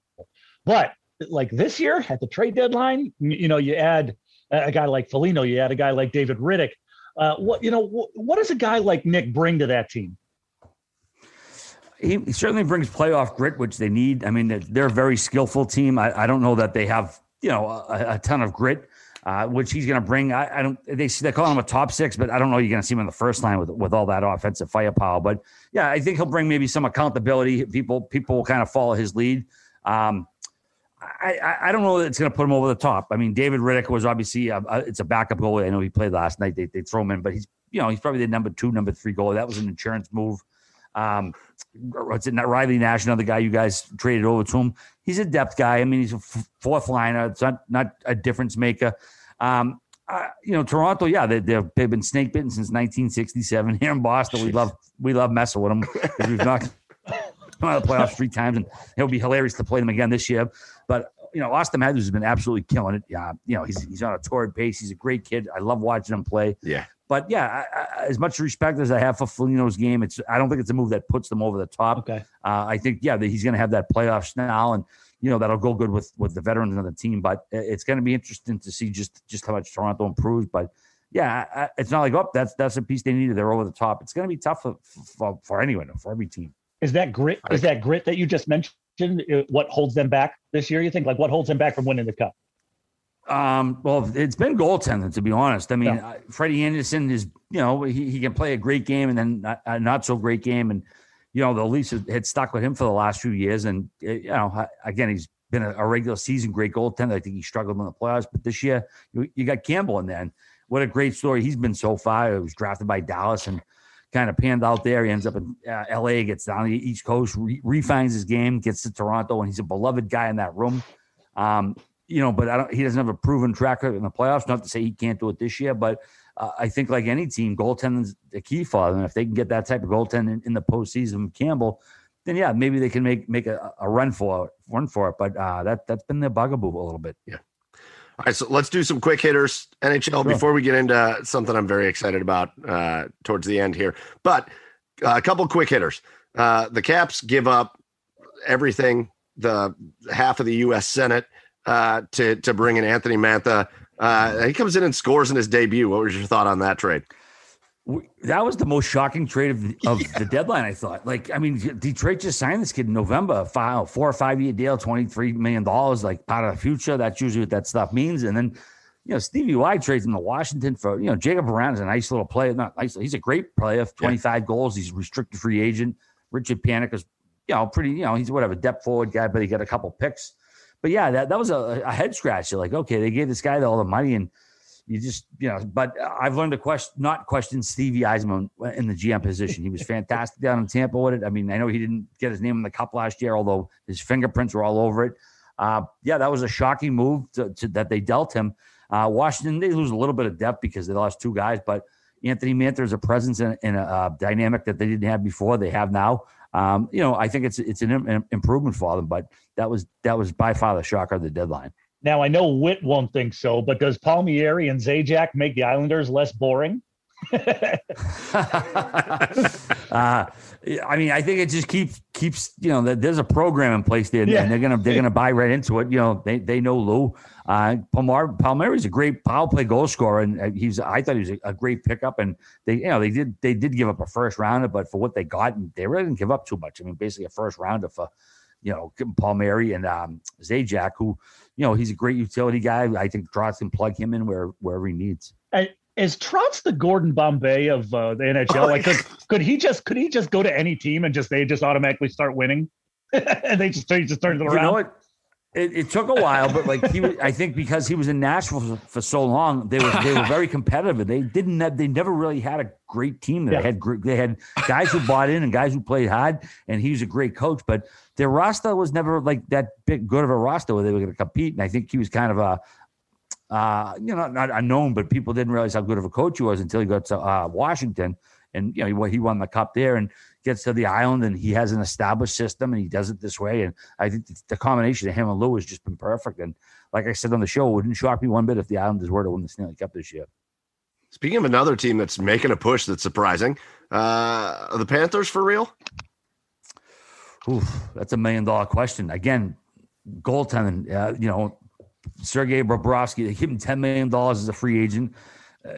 Speaker 5: but like this year at the trade deadline, you know, you add a guy like Foligno, you add a guy like David Rittich. uh, what you know, what, what does a guy like Nick bring to that team?
Speaker 6: He, he certainly brings playoff grit, which they need. I mean, they're, they're a very skillful team. I, I, don't know that they have you know a, a ton of grit. Uh, which he's going to bring. I, I, don't. They they call him a top six, but I don't know. You're going to see him in the first line with with all that offensive firepower. But yeah, I think he'll bring maybe some accountability. People people will kind of follow his lead. Um, I, I don't know that it's going to put him over the top. I mean, David Rittich was obviously a, a, it's a backup goalie. I know he played last night. They, they throw him in, but he's you know he's probably the number two, number three goalie. That was an insurance move. Um, what's it? Riley Nash, another guy you guys traded over to him. He's a depth guy. I mean, he's a f- fourth liner. It's not not a difference maker. Um, uh, you know, Toronto, yeah, they, they've, they've been snake bitten since 1967. Here in Boston, we love we love messing with them. We've knocked out of the playoffs three times, and it would be hilarious to play them again this year. But you know, Auston Matthews has been absolutely killing it. Yeah, you know, he's he's on a torrid pace. He's a great kid. I love watching him play.
Speaker 3: Yeah.
Speaker 6: But yeah, I, I, as much respect as I have for Foligno's game, it's I don't think it's a move that puts them over the top.
Speaker 5: Okay.
Speaker 6: Uh, I think yeah, that he's going to have that playoff now, and you know that'll go good with with the veterans on the team. But it's going to be interesting to see just just how much Toronto improves. But yeah, I, it's not like oh that's that's a piece they needed. They're over the top. It's going to be tough for, for, for anyone for every team.
Speaker 5: Is that grit? Is that grit that you just mentioned? Uh, what holds them back this year? You think like what holds them back from winning the cup?
Speaker 6: Um, well, it's been goaltending to be honest. I mean, yeah. uh, Freddie Andersen is you know he, he can play a great game and then not, a not so great game, and you know the Leafs had stuck with him for the last few years, and uh, you know again he's been a, a, regular season great goaltender. I think he struggled in the playoffs, but this year you, you got Campbell in there, and what a great story he's been so far. He was drafted by Dallas and kind of panned out there. He ends up in uh, L.A., gets down the East Coast, re- refines his game, gets to Toronto, and he's a beloved guy in that room. Um, you know, but I don't. He doesn't have a proven track record in the playoffs. Not to say he can't do it this year, but uh, I think like any team, goaltending's the key for them. If they can get that type of goaltending in, in the postseason, Campbell, then yeah, maybe they can make make a, a run for it, run for it. But uh, that that's been their bugaboo a little bit.
Speaker 3: Yeah. All right, so let's do some quick hitters NHL sure. before we get into something I'm very excited about uh, towards the end here. But uh, a couple quick hitters. Uh, the Caps give up everything, the half of the U.S. Senate uh, to to bring in Anthony Mantha. Uh, he comes in and scores in his debut. What was your thought on that trade?
Speaker 6: That was the most shocking trade of, of yeah. the deadline. I thought. Like, I mean, Detroit just signed this kid in November, five, four or five year deal, twenty three million dollars, like part of the future. That's usually what that stuff means. And then, you know, Stevie Y trades him to Washington for you know Jakub Vrana is a nice little player. Not nice. He's a great player. Twenty five yeah. goals. He's a restricted free agent. Richard Panik is, you know, pretty. You know, he's whatever depth forward guy, but he got a couple picks. But yeah, that that was a, a head scratcher. Like, okay, they gave this guy all the money and you just you know but i've learned to question not question stevie Yzerman in the gm position. He was fantastic down in tampa with it. I mean i know he didn't get his name in the cup last year although his fingerprints were all over it. Uh, yeah that was a shocking move to, to, that they dealt him. Uh, washington they lose a little bit of depth because they lost two guys but anthony mantha is a presence in, in a, a, dynamic that they didn't have before. They have now. Um, you know i think it's it's an improvement for them but that was that was by far the shocker of the deadline
Speaker 5: now I know Whit won't think so, but does Palmieri and Zajac make the Islanders less boring? uh,
Speaker 6: I mean, I think it just keeps keeps you know there's a program in place there, yeah. and they're gonna they're gonna buy right into it. You know, they they know Lou. Uh, Palmer Palmieri's a great power play goal scorer, and uh, he's I thought he was a, a, great pickup. And they you know they did they did give up a first rounder, but for what they got, they really didn't give up too much. I mean, basically a first rounder for you know Palmieri and um, Zajac, who you know, he's a great utility guy. I think Trotz can plug him in where wherever he needs.
Speaker 5: is Trotz the Gordon Bombay of uh, the NHL? Oh, like, could, could he just could he just go to any team and just they just automatically start winning? and they just they just turn it around.
Speaker 6: You know what? It, it, took a while, but like he, was, I think because he was in Nashville for, for, so long, they were they were very competitive. They didn't have, they never really had a great team. They yeah. had they had guys who bought in and guys who played hard, and he was a great coach. But their roster was never like that big good of a roster where they were going to compete. And I think he was kind of a uh, you know not unknown, but people didn't realize how good of a coach he was until he got to uh, Washington, and you know he, he won the cup there and gets to the island and he has an established system and he does it this way. And I think the combination of him and Lou has just been perfect. And like I said on the show, it wouldn't shock me one bit if the Islanders were to win the Stanley Cup this year.
Speaker 3: Speaking of another team that's making a push that's surprising, uh, the Panthers for real?
Speaker 6: Oof, that's a million dollar question. Again, goaltending, uh, you know, Sergei Bobrovsky, they give him $10 million as a free agent. Uh,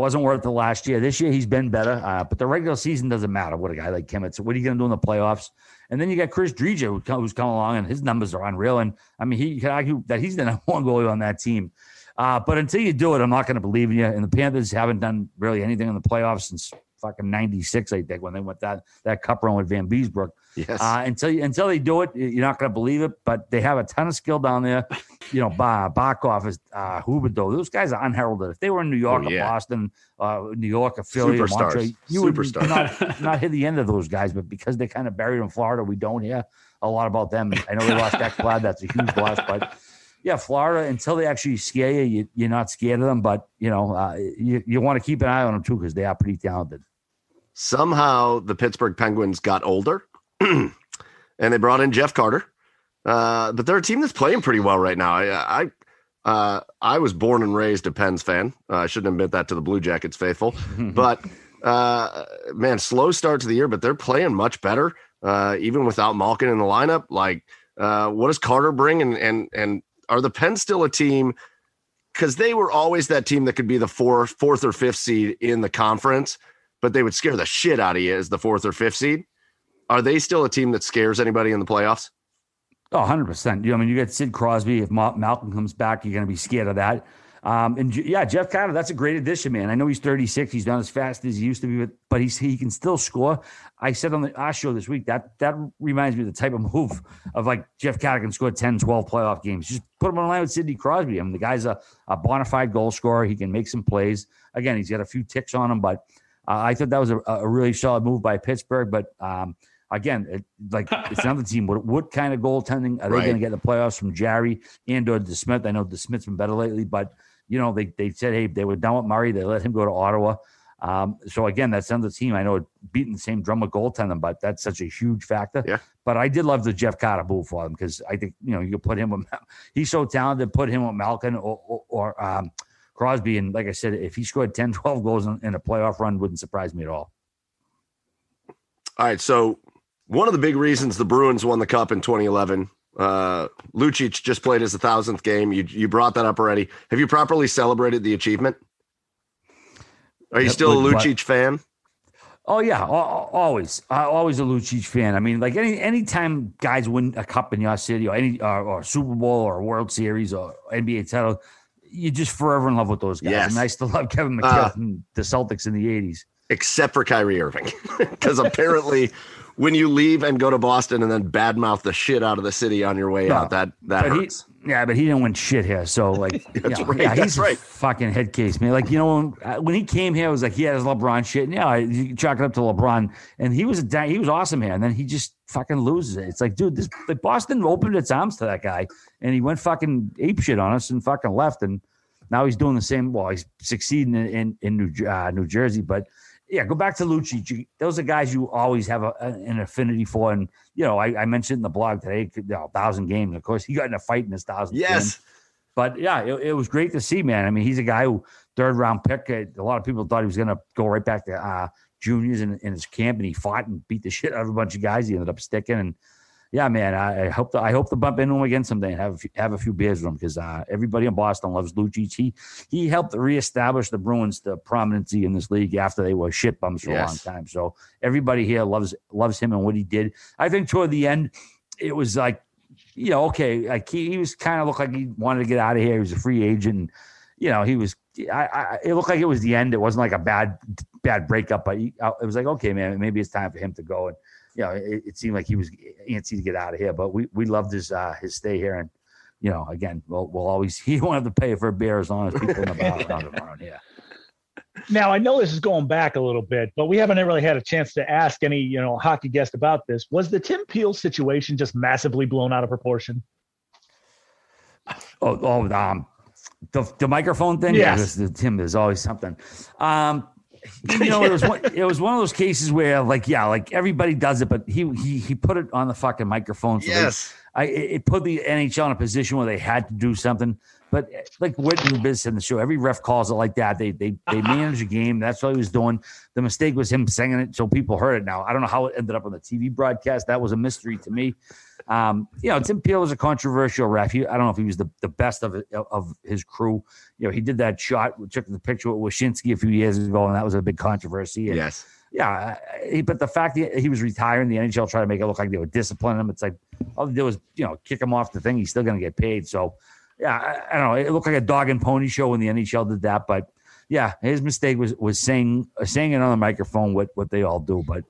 Speaker 6: wasn't worth the last year. This year he's been better, uh, but the regular season doesn't matter. What a guy like Kimmett. So what are you going to do in the playoffs? And then you got Chris who, who's coming along, and his numbers are unreal. And I mean, he can argue that he's the number one goalie on that team. Uh, but until you do it, I'm not going to believe in you. And the Panthers haven't done really anything in the playoffs since fucking 96, I think, when they went that that cup run with Vanbiesbrouck. Yes. Uh, until until they do it, you're not going to believe it. But they have a ton of skill down there. You know, ba- Barkov is uh, Huberdeau. Those guys are unheralded. If they were in New York oh, yeah. or Boston, uh, New York, or Philly, Superstars. or Montreal, you would not, not hit the end of those guys. But because they're kind of buried in Florida, we don't hear a lot about them. I know they lost Ekblad. That's a huge loss, but yeah, Florida until they actually scare you, you are not scared of them. But you know, uh, you you want to keep an eye on them too because they are pretty talented.
Speaker 3: Somehow the Pittsburgh Penguins got older, and they brought in Jeff Carter. Uh, but they're a team that's playing pretty well right now. I I, uh, I was born and raised a Pens fan. Uh, I shouldn't admit that to the Blue Jackets faithful, but uh, man, slow start to the year, but they're playing much better, uh, even without Malkin in the lineup. Like, uh, what does Carter bring? And and and are the Pens still a team? Because they were always that team that could be the fourth, fourth or fifth seed in the conference but they would scare the shit out of you as the fourth or fifth seed. Are they still a team that scares anybody in the playoffs?
Speaker 6: Oh, 100%. You, I mean, you get Sid Crosby. If Ma- Malkin comes back, you're going to be scared of that. Um, and yeah, Jeff Carter, that's a great addition, man. I know he's 36. He's not as fast as he used to be, but, but he's, he can still score. I said on the our show this week that that reminds me of the type of move of like Jeff Carter can score 10, 12 playoff games. Just put him on line with Sidney Crosby. I mean, the guy's a, a bona fide goal scorer. He can make some plays. Again, he's got a few ticks on him, but Uh, I thought that was a, a, really solid move by Pittsburgh, but um, again, it, like it's another team. What, what kind of goaltending are they right. going to get in the playoffs from Jarry and or DeSmith? I know DeSmith's been better lately, but you know they they said hey they were done with Murray. They let him go to Ottawa. Um, so again, that's another team. I know it beating the same drum with goaltending, but that's such a huge factor.
Speaker 3: Yeah.
Speaker 6: But I did love the Jeff Carter move for him because I think you know you could put him with he's so talented. Put him with Malkin or, or, or um, Crosby, and like I said, if he scored 10, 12 goals in, in a playoff run, wouldn't surprise me at all.
Speaker 3: All right, so one of the big reasons the Bruins won the cup in 2011 uh, Lucic just played his thousandth game. You you brought that up already. Have you properly celebrated the achievement? Are you still a Lucic fan?
Speaker 6: Oh yeah, always, always a Lucic fan. I mean, like any any time guys win a cup in your city or any or, or Super Bowl or World Series or NBA title, you're just forever in love with those guys. Yes. And I still love Kevin McHale uh, and the Celtics in the '80s,
Speaker 3: except for Kyrie Irving, because apparently when you leave and go to Boston and then badmouth the shit out of the city on your way no, out. That that hurts.
Speaker 6: He, yeah, but he didn't win shit here. So like, that's you know, right, yeah, he's right. fucking head case man. Like you know when, uh, when he came here, it was like he had his LeBron shit. And yeah, you chalk it up to LeBron, and he was a he was awesome here. And then he just fucking loses it. It's like, dude, this like Boston opened its arms to that guy, and he went fucking ape shit on us and fucking left. And now he's doing the same. Well, he's succeeding in in, in New uh, New Jersey, but yeah, go back to Lucci. Those are guys you always have a, an affinity for. And, you know, I, I, mentioned in the blog today, you know, thousand games. Of course, he got in a fight in his thousand.
Speaker 3: Yes. Game.
Speaker 6: But yeah, it, it, was great to see, man. I mean, he's a guy who third round pick. Uh, a lot of people thought he was going to go right back to uh, juniors in, in, his camp, and he fought and beat the shit out of a bunch of guys. He ended up sticking. And yeah, man, I, I hope to, I hope to bump into him again someday and have a few, have a few beers with him because uh, everybody in Boston loves Lucic. He he helped reestablish the Bruins the prominency in this league after they were shit bums for yes. a long time. So everybody here loves loves him and what he did. I think toward the end, it was like, you know, okay, like he, he was kind of looked like he wanted to get out of here. He was a free agent. And, you know, he was. I, I, it looked like it was the end. It wasn't like a bad bad breakup, but he, it was like, okay, man, maybe it's time for him to go. And you know, it, it, seemed like he was antsy to get out of here. But we we loved his uh, his stay here, and you know, again, we'll we'll always he won't have to pay for a beer as long as people in the bar around around here.
Speaker 5: Now I know this is going back a little bit, but we haven't really had a chance to ask any you know hockey guest about this. Was the Tim Peel situation just massively blown out of proportion?
Speaker 6: Oh, oh um, the, the microphone thing.
Speaker 5: Yes,
Speaker 6: yeah, Tim. There's always something. Um, you know, it was one, it was one of those cases where, like, yeah, like everybody does it, but he he he put it on the fucking microphone.
Speaker 3: So yes,
Speaker 6: they, I it put the NHL in a position where they had to do something. But like Whitney Biz in the show, every ref calls it like that. They they they manage a game. That's what he was doing. The mistake was him singing it, so people heard it. Now I don't know how it ended up on the TV broadcast. That was a mystery to me. Um, you know, Tim Peel was a controversial ref. He, I don't know if he was the, the best of of his crew. You know, he did that shot, took the picture with Wyshynski a few years ago, and that was a big controversy. And,
Speaker 3: yes.
Speaker 6: Yeah, he, but the fact that he was retiring, the NHL tried to make it look like they were disciplining him. It's like all they did was, you know, kick him off the thing. He's still going to get paid. So, yeah, I, I, don't know. It looked like a dog and pony show when the NHL did that. But yeah, his mistake was was saying saying it on the microphone what what they all do. But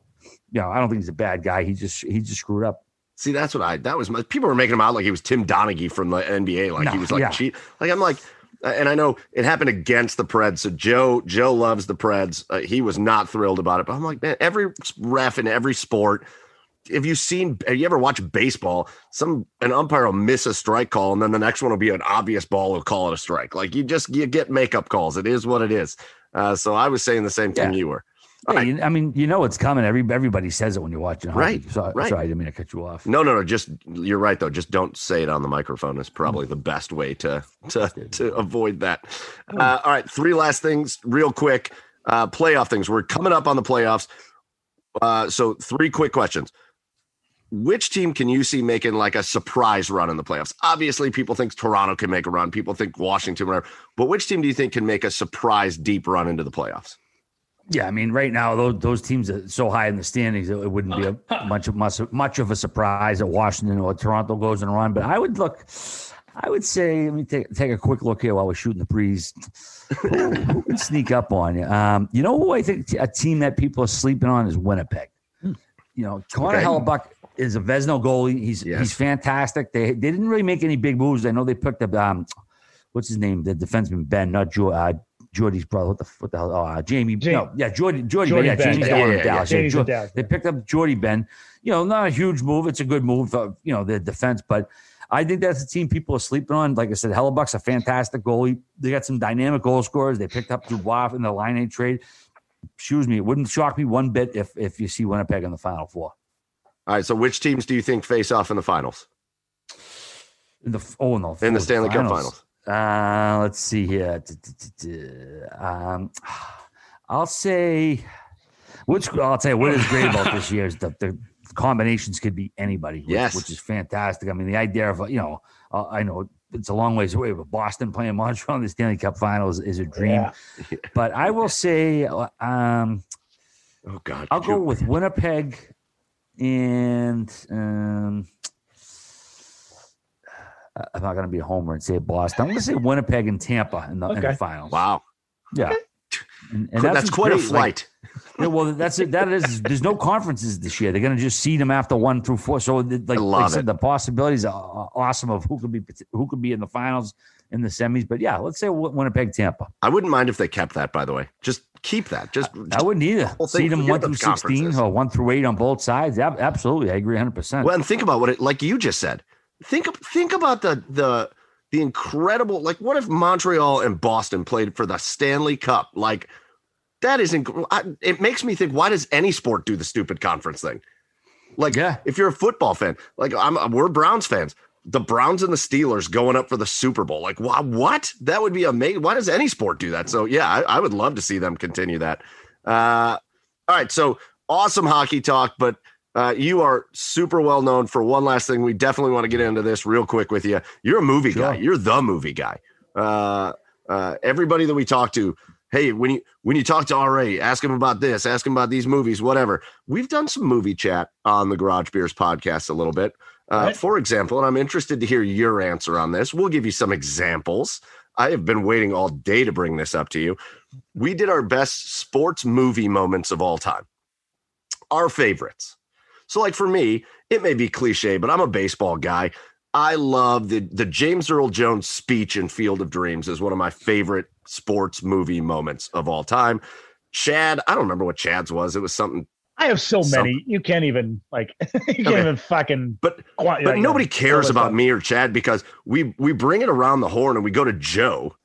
Speaker 6: you know, I don't think he's a bad guy. He just he just screwed up.
Speaker 3: See, that's what I. That was my. People were making him out like he was Tim Donaghy from the NBA, like no, he was like yeah. cheat. Like I'm like, and I know it happened against the Preds. So Joe, Joe loves the Preds. Uh, he was not thrilled about it, but I'm like, man, every ref in every sport. Have you seen? Have you ever watched baseball? Some an umpire will miss a strike call, and then the next one will be an obvious ball. Will call it a strike. Like you just you get makeup calls. It is what it is. Uh, so I was saying the same thing yeah. you were.
Speaker 6: Yeah, you, I mean, you know what's coming. Every everybody says it when you're watching hockey.
Speaker 3: Right.
Speaker 6: So,
Speaker 3: right.
Speaker 6: Sorry, I didn't mean to cut you off.
Speaker 3: No, no, no. Just you're right though. Just don't say it on the microphone. Is probably the best way to to to avoid that. Hmm. Uh, all right, three last things, real quick. Uh, playoff things. We're coming up on the playoffs. Uh, so three quick questions. Which team can you see making like a surprise run in the playoffs? Obviously, people think Toronto can make a run. People think Washington, whatever. But which team do you think can make a surprise deep run into the playoffs?
Speaker 6: Yeah, I mean, right now those, those teams are so high in the standings, it wouldn't be a much of much, much of a surprise that Washington or Toronto goes and run. But I would look, I would say, let me take take a quick look here while we're shooting the breeze. who, who can sneak up on you? Um, you know who I think a team that people are sleeping on is Winnipeg. Hmm. You know, Connor okay. Hellebuyck is a Vezina goalie. He's yes. he's fantastic. They they didn't really make any big moves. I know they picked up um, what's his name, the defenseman Ben, not Joe, uh, Jordie's brother. What the what the hell? Oh, uh, Jamie. Jamie. No, yeah, Jordie. Jordie. Jordie Benn, yeah, Jamie's yeah, the one in Dallas. Yeah, Jordie, Dallas. They picked up Jordie Benn. You know, not a huge move. It's a good move for you know the defense, but I think that's a team people are sleeping on. Like I said, Hellebuyck's a fantastic goalie. They got some dynamic goal scorers. They picked up Dubois in the Laine trade. Excuse me, it wouldn't shock me one bit if if you see Winnipeg in the Final Four.
Speaker 3: All right. So, which teams do you think face off in the finals?
Speaker 6: In the oh no,
Speaker 3: in the Stanley finals. Cup finals.
Speaker 6: Uh, let's see here. Um, I'll say, which I'll tell you what is great about this year is the, the combinations could be anybody. Which,
Speaker 3: yes,
Speaker 6: which is fantastic. I mean, the idea of you know, uh, I know it's a long ways away, but Boston playing Montreal in the Stanley Cup Finals is a dream. Yeah. but I will say, um,
Speaker 3: oh God,
Speaker 6: I'll go with Winnipeg and um, I'm not going to be a homer and say Boston. I'm going to say Winnipeg and Tampa in the, okay. in the finals.
Speaker 3: Wow.
Speaker 6: Yeah.
Speaker 3: And, and that's, that's quite great. a flight. Like,
Speaker 6: yeah, well, that's it. That is. There's no conferences this year. They're going to just seed them after one through four. So, like, like I said, the possibilities are awesome of who could be who could be in the finals in the semis. But yeah, let's say Winnipeg, Tampa.
Speaker 3: I wouldn't mind if they kept that. By the way, just keep that. Just,
Speaker 6: I, I wouldn't either. See them one through sixteen or one through eight on both sides. Absolutely, I agree, hundred percent.
Speaker 3: Well, and think about what it like you just said. Think think about the the the incredible like what if Montreal and Boston played for the Stanley Cup? Like that is inc- it makes me think why does any sport do the stupid conference thing? Like yeah. if you're a football fan, like I'm we're Browns fans. The Browns and the Steelers going up for the Super Bowl. Like what what? That would be amazing. Why does any sport do that? So yeah, I, I would love to see them continue that. Uh all right, so awesome hockey talk, but uh, you are super well known for one last thing. We definitely want to get into this real quick with you. You're a movie sure. guy. You're the movie guy. Uh, uh, everybody that we talk to, hey, when you when you talk to RA, ask him about this, ask him about these movies, whatever. We've done some movie chat on the Garage Beers podcast a little bit. Uh, right. For example, and I'm interested to hear your answer on this. We'll give you some examples. I have been waiting all day to bring this up to you. We did our best sports movie moments of all time, our favorites. So, like for me, it may be cliche, but I'm a baseball guy. I love the the James Earl Jones speech in Field of Dreams is one of my favorite sports movie moments of all time. Chad, I don't remember what Chad's was. It was something.
Speaker 5: I have so many. You can't even like you can't okay. even fucking.
Speaker 3: But but like, nobody uh, cares about me or Chad because we we bring it around the horn and we go to Joe,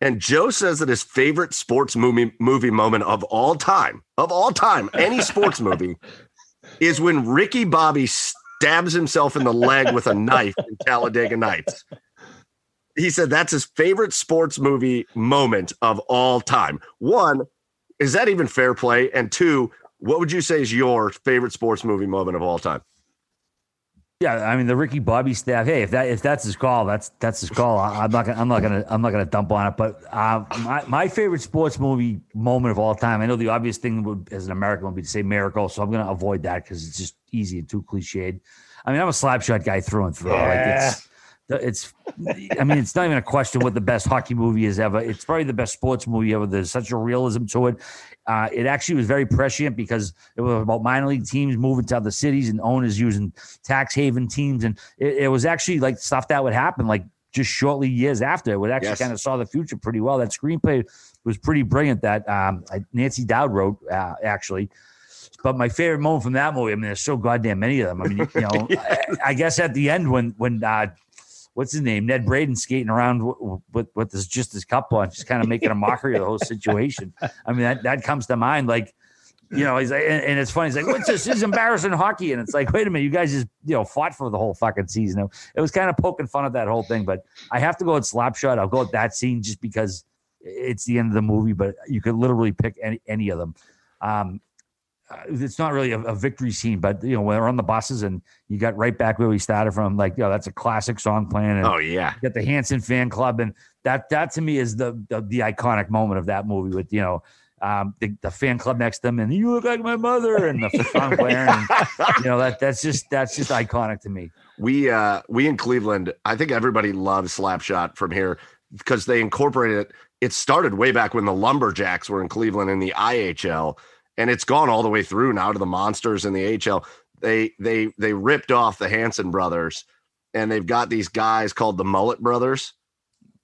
Speaker 3: and Joe says that his favorite sports movie movie moment of all time of all time any sports movie is when Ricky Bobby stabs himself in the leg with a knife in Talladega Nights. He said that's his favorite sports movie moment of all time. One, is that even fair play? And two, what would you say is your favorite sports movie moment of all time?
Speaker 6: Yeah, I mean the Ricky Bobby staff. Hey, if that if that's his call, that's that's his call. I, am not gonna I'm not gonna I'm not gonna dump on it. But uh, my my favorite sports movie moment of all time. I know the obvious thing would, as an American would be to say Miracle, so I'm gonna avoid that because it's just easy and too cliched. I mean, I'm a slapshot guy through and through. Yeah. Like it's it's I mean, it's not even a question what the best hockey movie is ever. It's probably the best sports movie ever. There's such a realism to it. Uh, it actually was very prescient because it was about minor league teams moving to other cities and owners using tax haven teams, and it, it was actually like stuff that would happen like just shortly years after. It would actually yes. kind of saw the future pretty well. That screenplay was pretty brilliant. That um, Nancy Dowd wrote uh, actually. But my favorite moment from that movie, I mean, there's so goddamn many of them. I mean, you know, I, I, guess at the end when when uh, what's his name, Ned Braden, skating around with with, with this just his cup on, just kind of making a mockery of the whole situation. I mean, that that comes to mind. Like, you know, he's like, and, and it's funny. He's like, "What's this? this is embarrassing hockey." And it's like, wait a minute, you guys just you know fought for the whole fucking season. It was kind of poking fun at that whole thing. But I have to go with Slapshot. I'll go with that scene just because it's the end of the movie. But you could literally pick any any of them. Um, uh, it's not really a, a, victory scene, but you know, when we're on the buses and you got right back where we started from, like, you know, that's a classic song playing. And
Speaker 3: oh yeah,
Speaker 6: you got the Hanson fan club, and that that to me is the the, the iconic moment of that movie with you know. Um, the, the fan club next to them, and you look like my mother, and the song playing. And, you know that that's just that's just iconic to me.
Speaker 3: We uh we in Cleveland, I think everybody loves Slapshot from here because they incorporated it. It started way back when the Lumberjacks were in Cleveland in the IHL and it's gone all the way through now to the monsters in the HL. They they they ripped off the Hanson brothers, and they've got these guys called the Mullet Brothers,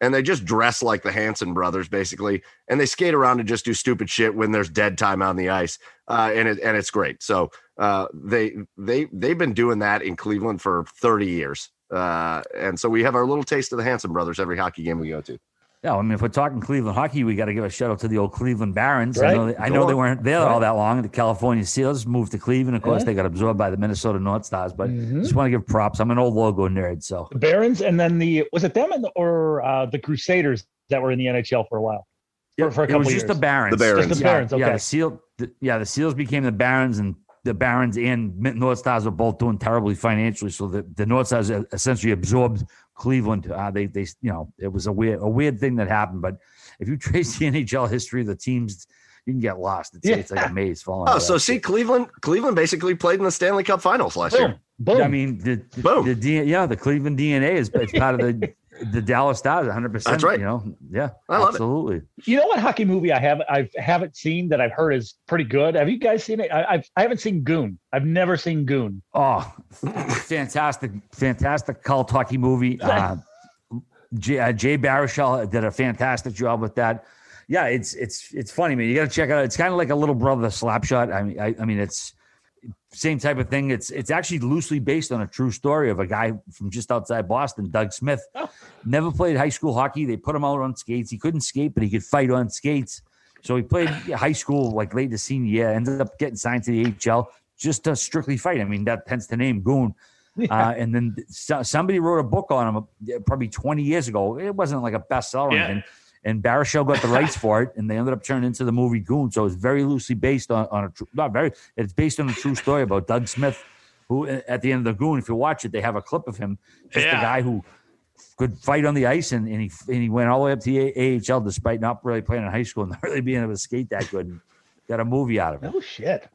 Speaker 3: and they just dress like the Hanson brothers, basically, and they skate around and just do stupid shit when there's dead time on the ice, uh, and it and it's great. So uh, they they they've been doing that in Cleveland for 30 years, uh, and so we have our little taste of the Hanson brothers every hockey game we go to.
Speaker 6: Yeah, I mean, if we're talking Cleveland hockey, we got to give a shout out to the old Cleveland Barons. Right. I know, they, I know they weren't there right. all that long. The California Seals moved to Cleveland. Of course, yeah. they got absorbed by the Minnesota North Stars. But mm-hmm. just want to give props. I'm an old logo nerd, so
Speaker 5: the Barons, and then the was it them the, or uh, the Crusaders that were in the NHL for a while?
Speaker 6: For, for a couple it was just
Speaker 5: years.
Speaker 6: the Barons.
Speaker 3: The Barons.
Speaker 5: Just the Barons.
Speaker 6: Yeah,
Speaker 5: okay.
Speaker 6: yeah the Seal. The, yeah, the Seals became the Barons, and the Barons and North Stars were both doing terribly financially. So the, the North Stars essentially absorbed Cleveland. Uh, they they you know it was a weird a weird thing that happened, but if you trace the NHL history of the teams, you can get lost. It's, yeah. it's like a maze falling.
Speaker 3: Oh, so see, Cleveland, Cleveland basically played in the Stanley Cup Finals last
Speaker 5: Boom.
Speaker 3: year.
Speaker 6: Boom. I mean, the, Boom. The, the, yeah, the Cleveland DNA is it's part of the the Dallas Stars, 100. percent
Speaker 3: That's right.
Speaker 6: You know, yeah, I love absolutely.
Speaker 5: It. You know what hockey movie I have I haven't seen that I've heard is pretty good. Have you guys seen it? I, I've I haven't seen Goon. I've never seen Goon.
Speaker 6: Oh, fantastic, fantastic cult hockey movie. Uh, Jay, uh, Jay Baruchel did a fantastic job with that. Yeah, it's it's it's funny, man. You got to check it out. It's kind of like a little brother Slapshot. I mean, I, I mean, it's same type of thing. It's it's actually loosely based on a true story of a guy from just outside Boston, Doug Smith. Oh. Never played high school hockey. They put him out on skates. He couldn't skate, but he could fight on skates. So he played high school like late the senior year. Ended up getting signed to the HL just to strictly fight. I mean, that hence the name Goon. Yeah. Uh, and then so, somebody wrote a book on him uh, probably 20 years ago. It wasn't like a bestseller. Yeah. And, and Baruchel got the rights for it, and they ended up turning into the movie Goon. So it's very loosely based on, on a true, not very, it's based on a true story about Doug Smith, who at the end of the Goon, if you watch it, they have a clip of him, just yeah. the guy who could fight on the ice, and, and he and he went all the way up to the AHL despite not really playing in high school and not really being able to skate that good. And got a movie out of it.
Speaker 5: Oh shit!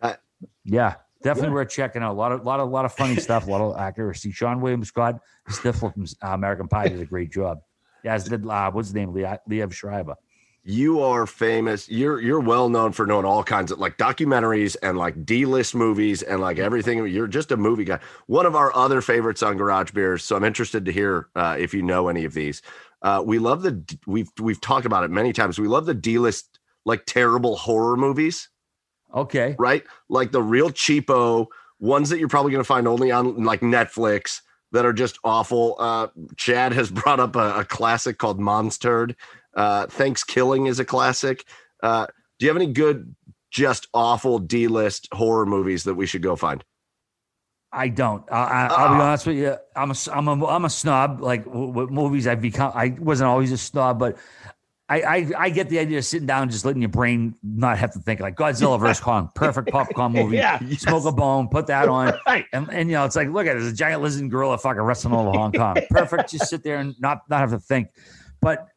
Speaker 6: Yeah, definitely yeah. worth checking out. A lot of lot of lot of funny stuff, a lot of accuracy. Seann William Scott, Stifler from uh, American Pie did a great job. Yeah, as did uh, what's his name, Liev Schreiber.
Speaker 3: You are famous. You're you're well known for knowing all kinds of like documentaries and like D list movies and like everything. You're just a movie guy. One of our other favorites on Garage Beers. So I'm interested to hear uh, if you know any of these. Uh, we love the we've we've talked about it many times. We love the D list like terrible horror movies.
Speaker 6: Okay.
Speaker 3: Right? Like the real cheapo ones that you're probably going to find only on like Netflix that are just awful. Uh, Chad has brought up a, a classic called Monster. Uh, Thanksgiving is a classic. Uh, do you have any good, just awful D list horror movies that we should go find?
Speaker 6: I don't. I, will be ah. honest with you. I'm a, I'm a, I'm a snob. Like with movies, I've become. I wasn't always a snob, but I, I, I get the idea of sitting down and just letting your brain not have to think like Godzilla versus Kong, perfect popcorn movie.
Speaker 5: yeah,
Speaker 6: smoke a bone, put that on, right. and, and you know it's like look at it, there's a giant lizard gorilla fucking wrestling all over Hong Kong. Perfect, just sit there and not not have to think. But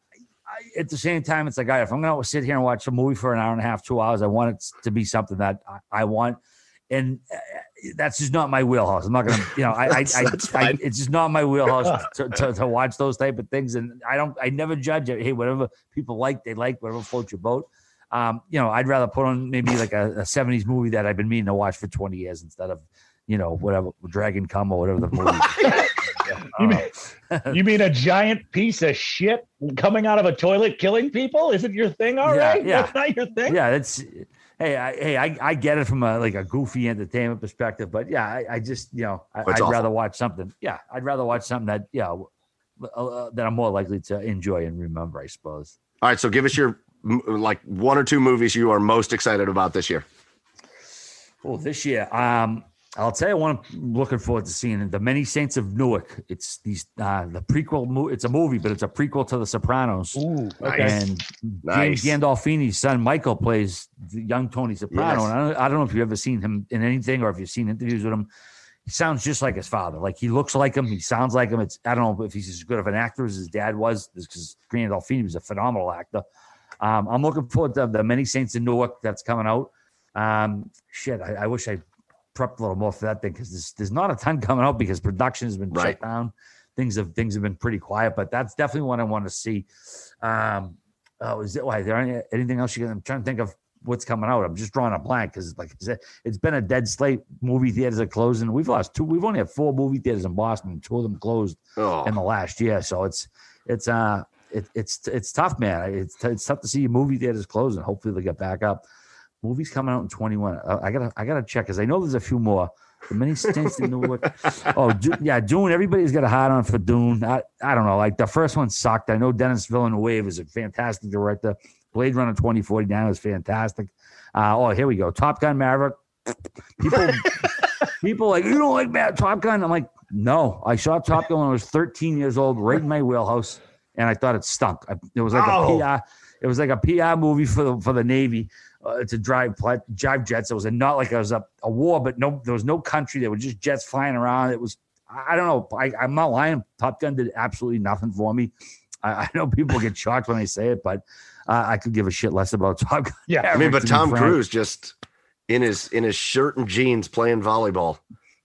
Speaker 6: I, at the same time, it's like if I'm gonna sit here and watch a movie for an hour and a half, two hours, I want it to be something that I, I want, and uh, that's just not my wheelhouse. I'm not gonna, you know, I, I, I, I, it's just not my wheelhouse to, to, to, watch those type of things. And I don't, I never judge it. Hey, whatever people like, they like. Whatever floats your boat. Um, you know, I'd rather put on maybe like a, a, '70s movie that I've been meaning to watch for 20 years instead of, you know, whatever Dragon Come or whatever the movie.
Speaker 5: you, mean, you mean a giant piece of shit coming out of a toilet killing people? Isn't your thing all yeah, right? Yeah. That's not your thing.
Speaker 6: Yeah, that's hey, I, hey, I, I get it from a like a goofy entertainment perspective, but yeah, I, I just you know I, would rather watch something. Yeah, I'd rather watch something that yeah uh, uh, that I'm more likely to enjoy and remember. I suppose.
Speaker 3: All right, so give us your like one or two movies you are most excited about this year.
Speaker 6: Oh, this year, um, I'll tell you one I'm looking forward to seeing the Many Saints of Newark. It's these uh, the prequel. Mo- it's a movie, but it's a prequel to The Sopranos.
Speaker 5: Ooh,
Speaker 6: okay. And nice. James Gandolfini's son Michael plays the young Tony Soprano. Yes. And I don't, I don't know if you've ever seen him in anything or if you've seen interviews with him. He sounds just like his father. Like he looks like him. He sounds like him. It's I don't know if he's as good of an actor as his dad was, because Gandolfini was a phenomenal actor. Um, I'm looking forward to the Many Saints of Newark that's coming out. Um, shit, I, I wish I prepped a little more for that thing because there's, there's not a ton coming out because production has been right. shut down. Things have things have been pretty quiet, but that's definitely what I want to see. Um, oh, is it? Why there any, anything else? You can, I'm trying to think of what's coming out. I'm just drawing a blank because, like I said, it's been a dead slate. Movie theaters are closing. We've lost two. We've only had four movie theaters in Boston. Two of them closed oh. in the last year. So it's it's uh it, it's it's tough, man. It's it's tough to see movie theaters closing. Hopefully, they get back up. Movies coming out in 21. Uh, I gotta I gotta check because I know there's a few more. The many stints in Newark. Oh, yeah, Dune. Everybody's got a hard on for Dune. I, I don't know. Like the first one sucked. I know Denis Villeneuve is a fantastic director. Blade Runner 2049 was fantastic. Uh, oh, here we go. Top Gun Maverick. People, people like you don't like Matt Top Gun. I'm like, no. I saw Top Gun when I was 13 years old, right in my wheelhouse, and I thought it stunk. It was like oh. a PR. It was like a PR movie for the for the Navy uh, to drive drive jets. It was a, not like it was a, a war, but no, there was no country. There were just jets flying around. It was I don't know. I, am not lying. Top Gun did absolutely nothing for me. I, I know people get shocked when they say it, but uh, I could give a shit less about Top Gun.
Speaker 3: Yeah, I mean, but Tom Cruise just in his in his shirt and jeans playing volleyball.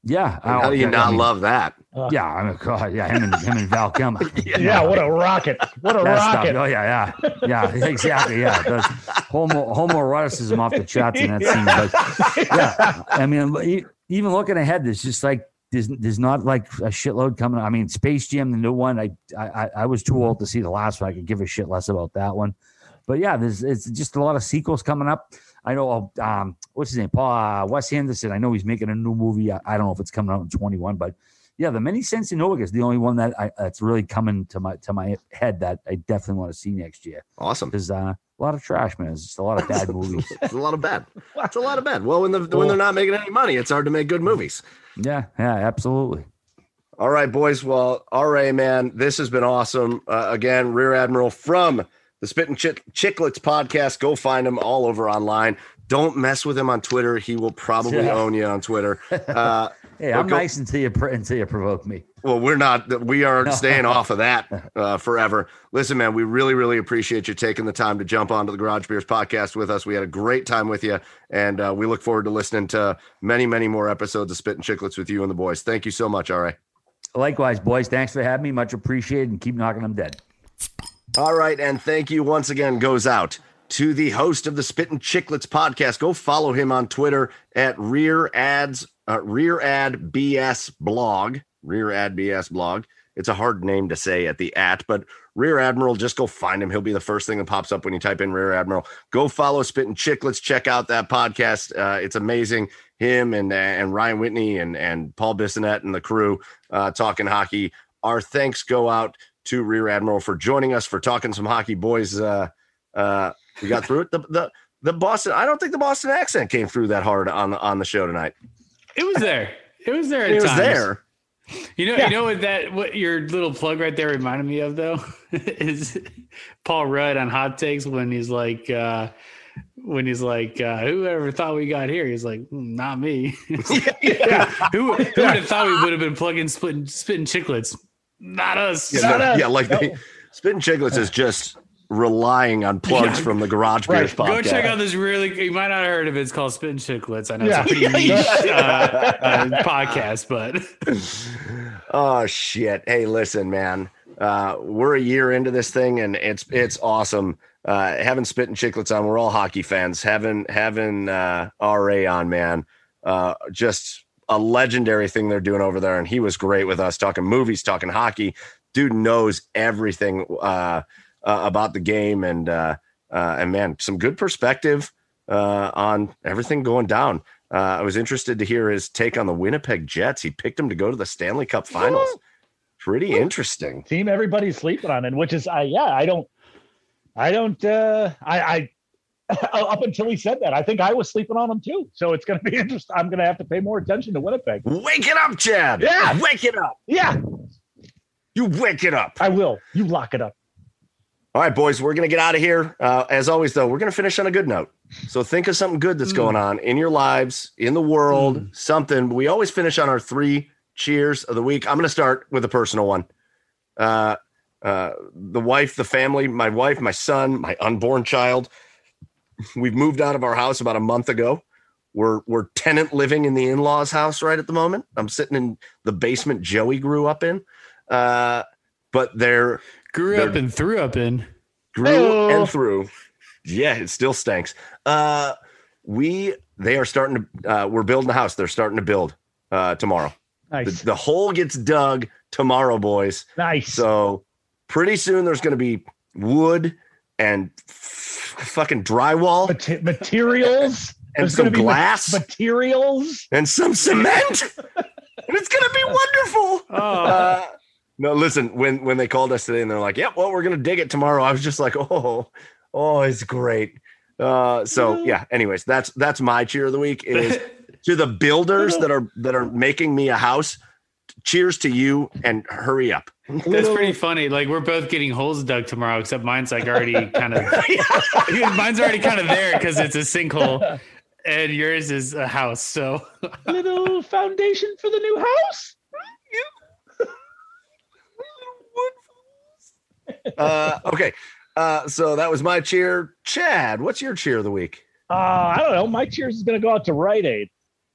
Speaker 6: Yeah,
Speaker 3: how do you not I mean, love that?
Speaker 6: Uh, yeah, I mean, God, yeah, him and him and Val Kilmer.
Speaker 5: yeah, yeah, what a rocket! What a rocket!
Speaker 6: Stuff. Oh yeah, yeah, yeah, exactly. Yeah, There's homo homoeroticism off the charts in that scene. But yeah, I mean, even looking ahead, there's just like there's there's not like a shitload coming. I mean, Space Jam, the new one. I I I was too old to see the last one. I could give a shit less about that one. But yeah, there's it's just a lot of sequels coming up. I know, um, what's his name? Paul uh, Wes Anderson. I know he's making a new movie. I, I, don't know if it's coming out in 21, but yeah, the Many of Newark is the only one that I, that's really coming to my to my head that I definitely want to see next year.
Speaker 3: Awesome.
Speaker 6: because uh, a lot of trash, man. It's just a lot of bad movies.
Speaker 3: it's a lot of bad. It's a lot of bad. Well, when the when they're not making any money, it's hard to make good movies.
Speaker 6: Yeah, yeah, absolutely.
Speaker 3: All right, boys. Well, RA, man, this has been awesome. Uh, again, Rear Admiral from the Spit and Ch- Chicklets podcast. Go find him all over online. Don't mess with him on Twitter. He will probably yeah. own you on Twitter. Uh,
Speaker 6: hey, I'm go- nice until you until you provoke me.
Speaker 3: Well, we're not. We are staying off of that uh, forever. Listen, man, we really, really appreciate you taking the time to jump onto the Garage Beers podcast with us. We had a great time with you, and uh, we look forward to listening to many, many more episodes of Spittin' Chiclets with you and the boys. Thank you so much. All right.
Speaker 6: Likewise, boys. Thanks for having me. Much appreciated, and keep knocking them dead.
Speaker 3: All right, and thank you once again goes out to the host of the Spittin' Chiclets podcast. Go follow him on Twitter at Rear Ads uh, Rear Ad BS Blog. Rear Ad BS Blog. It's a hard name to say at the at, but Rear Admiral, just go find him. He'll be the first thing that pops up when you type in Rear Admiral. Go follow Spittin' Chiclets. Check out that podcast. Uh, it's amazing. Him and and Ryan Whitney and and Paul Bissonnette and the crew uh, talking hockey. Our thanks go out to Rear Admiral for joining us for talking some hockey, boys. Uh, uh, we got through it. The, the the Boston. I don't think the Boston accent came through that hard on the on the show tonight.
Speaker 4: It was there. It was there.
Speaker 3: it was there.
Speaker 4: You know, yeah. you know what that what your little plug right there reminded me of though is Paul Rudd on Hot Takes when he's like uh when he's like, uh, whoever thought we got here? He's like, mm, not me. yeah. who who would have thought we would have been plugging spitting spitting Chiclets? Not us.
Speaker 3: Yeah,
Speaker 4: not
Speaker 3: no, us. yeah like no. spitting Chiclets is just relying on plugs yeah. from the Garage Beers right. podcast.
Speaker 4: Go check out this really. You might not have heard of it. It's called Spitting Chiclets. I know yeah. it's a pretty niche uh, uh, podcast, but
Speaker 3: oh shit! Hey, listen, man. Uh, we're a year into this thing, and it's it's awesome. Uh, having Spitting Chiclets on, we're all hockey fans. Having having uh, RA on, man, uh, just a legendary thing they're doing over there. And he was great with us talking movies, talking hockey. Dude knows everything. Uh, about the game and uh, uh, and man, some good perspective uh, on everything going down. Uh, I was interested to hear his take on the Winnipeg Jets. He picked them to go to the Stanley Cup Finals. Pretty interesting
Speaker 5: team. Everybody's sleeping on, and which is, I yeah, I don't, I don't, uh, I, I up until he said that. I think I was sleeping on him too. So it's going to be interesting. I'm going to have to pay more attention to Winnipeg.
Speaker 3: Wake it up, Chad.
Speaker 5: Yeah.
Speaker 3: Wake it up.
Speaker 5: Yeah.
Speaker 3: You wake it up.
Speaker 5: I will. You lock it up.
Speaker 3: All right, boys, we're going to get out of here. Uh, as always, though, we're going to finish on a good note. So think of something good that's mm. going on in your lives, in the world, mm. something. We always finish on our three cheers of the week. I'm going to start with a personal one. Uh, uh, the wife, the family, my wife, my son, my unborn child. We've moved out of our house about a month ago. We're we're tenant living in the in-laws house right at the moment. I'm sitting in the basement Joey grew up in. Uh, but they're
Speaker 4: Grew up and threw up in.
Speaker 3: Grew oh. and threw. Yeah, it still stinks. Uh, we they are starting to. Uh, we're building a house. They're starting to build uh, tomorrow.
Speaker 5: Nice.
Speaker 3: The, the hole gets dug tomorrow, boys.
Speaker 5: Nice.
Speaker 3: So pretty soon there's going to be wood and f- fucking drywall,
Speaker 5: Mate- materials.
Speaker 3: and
Speaker 5: There's
Speaker 3: some
Speaker 5: gonna ma-
Speaker 3: glass,
Speaker 5: materials.
Speaker 3: and some cement, and it's gonna be wonderful.
Speaker 4: Oh,
Speaker 3: Uh, no, listen. When when they called us today and they're like, "Yeah, well, we're gonna dig it tomorrow," I was just like, "Oh, oh, it's great." Uh, so yeah. Anyways, that's that's my cheer of the week is to the builders that are that are making me a house. Cheers to you and hurry up.
Speaker 4: that's pretty funny. Like we're both getting holes dug tomorrow, except mine's like already kind of mine's already kind of there because it's a sinkhole, and yours is a house. So
Speaker 5: Little foundation for the new house.
Speaker 3: Uh, okay. Uh, so that was my cheer. Chad, what's your cheer of the week?
Speaker 5: Uh, I don't know. My cheers is going to go out to Rite Aid.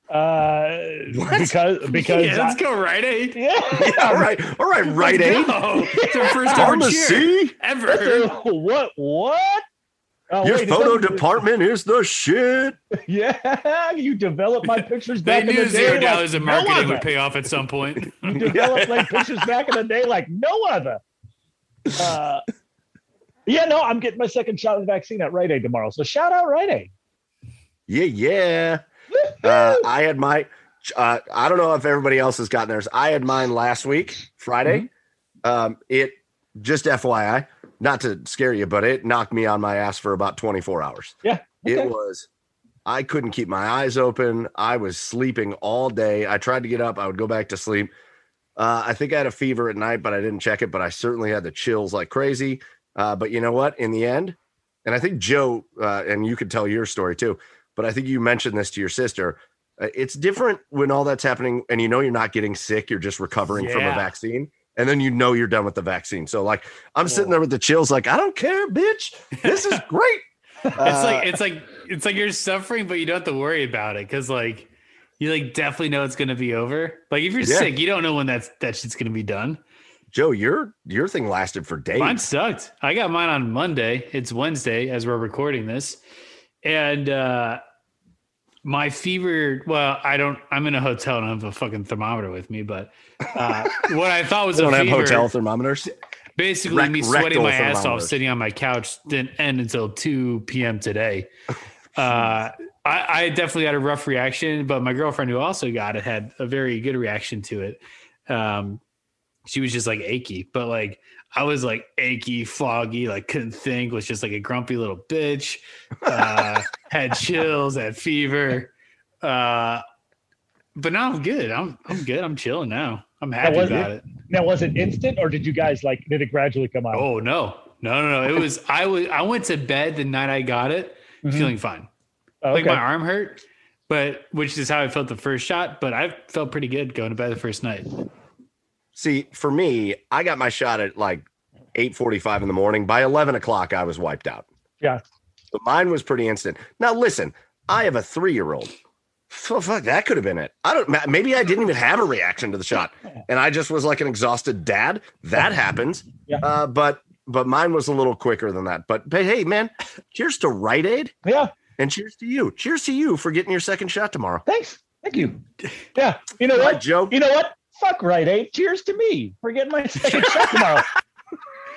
Speaker 5: Uh,
Speaker 3: What?
Speaker 5: because because
Speaker 4: yeah, let's go Rite Aid.
Speaker 5: I- yeah.
Speaker 3: All right, all right, Rite Aid.
Speaker 4: No, it's our first ever cheer
Speaker 3: Pharmacy.
Speaker 4: ever.
Speaker 5: what what? Oh,
Speaker 3: Your
Speaker 5: wait,
Speaker 3: photo
Speaker 5: doesn't-
Speaker 3: department is the shit.
Speaker 5: Yeah, you developed my pictures
Speaker 4: They
Speaker 5: back in
Speaker 4: knew
Speaker 5: the
Speaker 4: zero
Speaker 5: day.
Speaker 4: dollars
Speaker 5: like
Speaker 4: in marketing
Speaker 5: other.
Speaker 4: would pay off at some point.
Speaker 5: You developed like pictures back in the day like no other. Uh, yeah, no, I'm getting my second shot of the vaccine at Rite Aid tomorrow. So shout out Rite Aid.
Speaker 3: Yeah, yeah. Uh, I had my. Uh, I don't know if everybody else has gotten theirs. I had mine last week, Friday. Um, it just FYI, not to scare you, but it knocked me on my ass for about 24 hours.
Speaker 5: Yeah, okay.
Speaker 3: It was. I couldn't keep my eyes open. I was sleeping all day. I tried to get up. I would go back to sleep. Uh, I think I had a fever at night, but I didn't check it. But I certainly had the chills like crazy. Uh, but you know what? In the end, and I think Joe, uh, and you could tell your story too. But I think you mentioned this to your sister. Uh, it's different when all that's happening, and you know you're not getting sick. You're just recovering from a vaccine, and then you know you're done with the vaccine. So like, I'm sitting there with the chills, like I don't care, bitch. This is great.
Speaker 4: It's
Speaker 3: Uh,
Speaker 4: like it's like it's like you're suffering, but you don't have to worry about it because like you like definitely know it's gonna be over. Like if you're
Speaker 3: Yeah.
Speaker 4: sick, you don't know when that's that shit's gonna be done.
Speaker 3: Joe, your your thing lasted for days.
Speaker 4: Mine sucked. I got mine on Monday. It's Wednesday as we're recording this, and uh my fever. Well, I don't. I'm in a hotel and I have a fucking thermometer with me, but uh, what I thought was a
Speaker 3: don't have
Speaker 4: fever.
Speaker 3: hotel thermometers.
Speaker 4: Basically,
Speaker 3: Rec-
Speaker 4: me sweating my ass off sitting on my couch didn't end until 2 p.m. today. Uh, I, I definitely had a rough reaction, but my girlfriend who also got it had a very good reaction to it. Um, she was just like achy, but like I was like achy, foggy, like couldn't think, was just like a grumpy little bitch. Uh, had chills, had fever. Uh, but now I'm good. I'm I'm good. I'm chilling now. I'm happy about
Speaker 5: it?
Speaker 4: it.
Speaker 5: Now, was it instant or did you guys like, did it gradually come on?
Speaker 4: Oh no, no, no, no! It was I was I went to bed the night I got it,
Speaker 5: Mhm.
Speaker 4: feeling fine.
Speaker 5: Oh,
Speaker 4: Like my arm hurt, but which is how I felt the first shot. But I felt pretty good going to bed the first night.
Speaker 3: See, for me, I got my shot at like 8:45 in the morning. By 11 o'clock, I was wiped out.
Speaker 5: Yeah.
Speaker 3: So mine was pretty instant. Now listen, I have a three-year-old. So fuck, that could have been it. I don't. Maybe I didn't even have a reaction to the shot, and I just was like an exhausted dad. That happens.
Speaker 5: Yeah.
Speaker 3: Uh, but but mine was a little quicker than that. But but hey, man, cheers to Rite Aid,
Speaker 5: Yeah.
Speaker 3: And cheers to you. Cheers to you for getting your second shot tomorrow.
Speaker 5: Thanks. Thank you. Yeah. You know what?
Speaker 3: Joe.
Speaker 5: You know what? Fuck Rite eh? Aid. Cheers to me for getting my second shot tomorrow.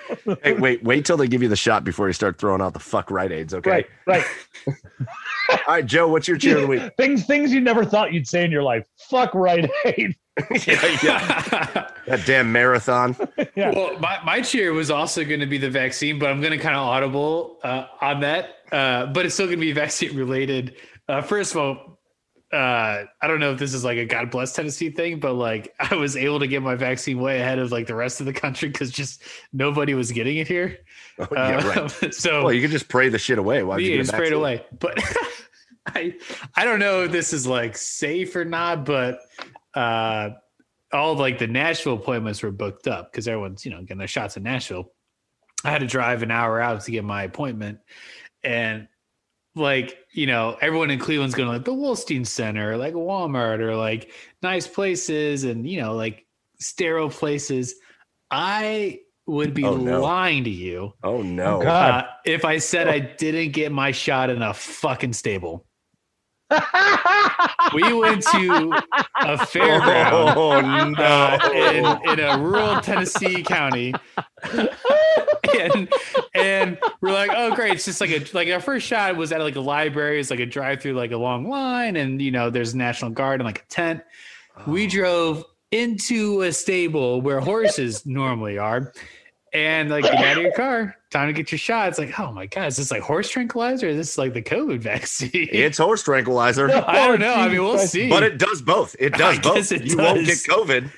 Speaker 3: Hey, wait, wait till they give you the shot before you start throwing out the fuck Rite Aids. Okay.
Speaker 5: Right. Right.
Speaker 3: All right, Joe. What's your cheer of the week?
Speaker 5: things things you never thought you'd say in your life. Fuck Rite eh? Aid.
Speaker 3: yeah, yeah. That damn marathon.
Speaker 5: Yeah.
Speaker 4: Well, my, my cheer was also going to be the vaccine, but I'm going to kind of audible uh, on that. Uh, but it's still going to be vaccine related. Uh, first of all, uh, I don't know if this is like a God bless Tennessee thing, but like I was able to get my vaccine way ahead of like the rest of the country because just nobody was getting it here.
Speaker 3: Oh, yeah,
Speaker 4: Uh,
Speaker 3: right.
Speaker 4: so
Speaker 3: Well, you can just pray the shit away. Why
Speaker 4: yeah, you just sprayed away. But I I don't know if this is like safe or not, but uh all of, like the Nashville appointments were booked up because everyone's, you know, getting their shots in Nashville. I had to drive an hour out to get my appointment. And like, you know, everyone in Cleveland's going to like the Wolstein Center, or like Walmart, or like nice places and, you know, like sterile places. I would be
Speaker 3: Oh, no.
Speaker 4: lying to you
Speaker 3: Oh no.
Speaker 5: Oh, God.
Speaker 4: uh, if I said I didn't get my shot in a fucking stable. We went to a fairground
Speaker 3: Oh
Speaker 4: uh, in, in a rural Tennessee county, and and we're like, oh great, it's just like a like our first shot was at like a library, it's like a drive through, like a long line, and you know there's a National Guard and like a tent. Oh. We drove into a stable where horses normally are, and like get out of your car, time to get your shot. It's like, oh my god, is this like horse tranquilizer? is this like the COVID vaccine?
Speaker 3: It's horse tranquilizer.
Speaker 4: I don't know. I mean, we'll see.
Speaker 3: But it does both. It does I both. It you does. won't get COVID.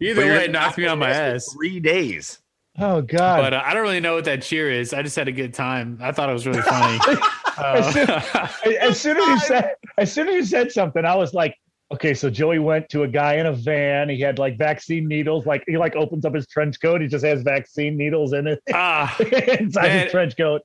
Speaker 4: Either way, it knocked me on my ass.
Speaker 3: Three days.
Speaker 5: Oh God!
Speaker 4: But uh, I don't really know what that cheer is. I just had a good time. I thought it was really funny.
Speaker 5: uh, as, soon, as, soon, as you said, as soon as you said something, I was like, okay. So Joey went to a guy in a van. He had like vaccine needles. Like he like opens up his trench coat. He just has vaccine needles in it ah, inside man. his trench coat.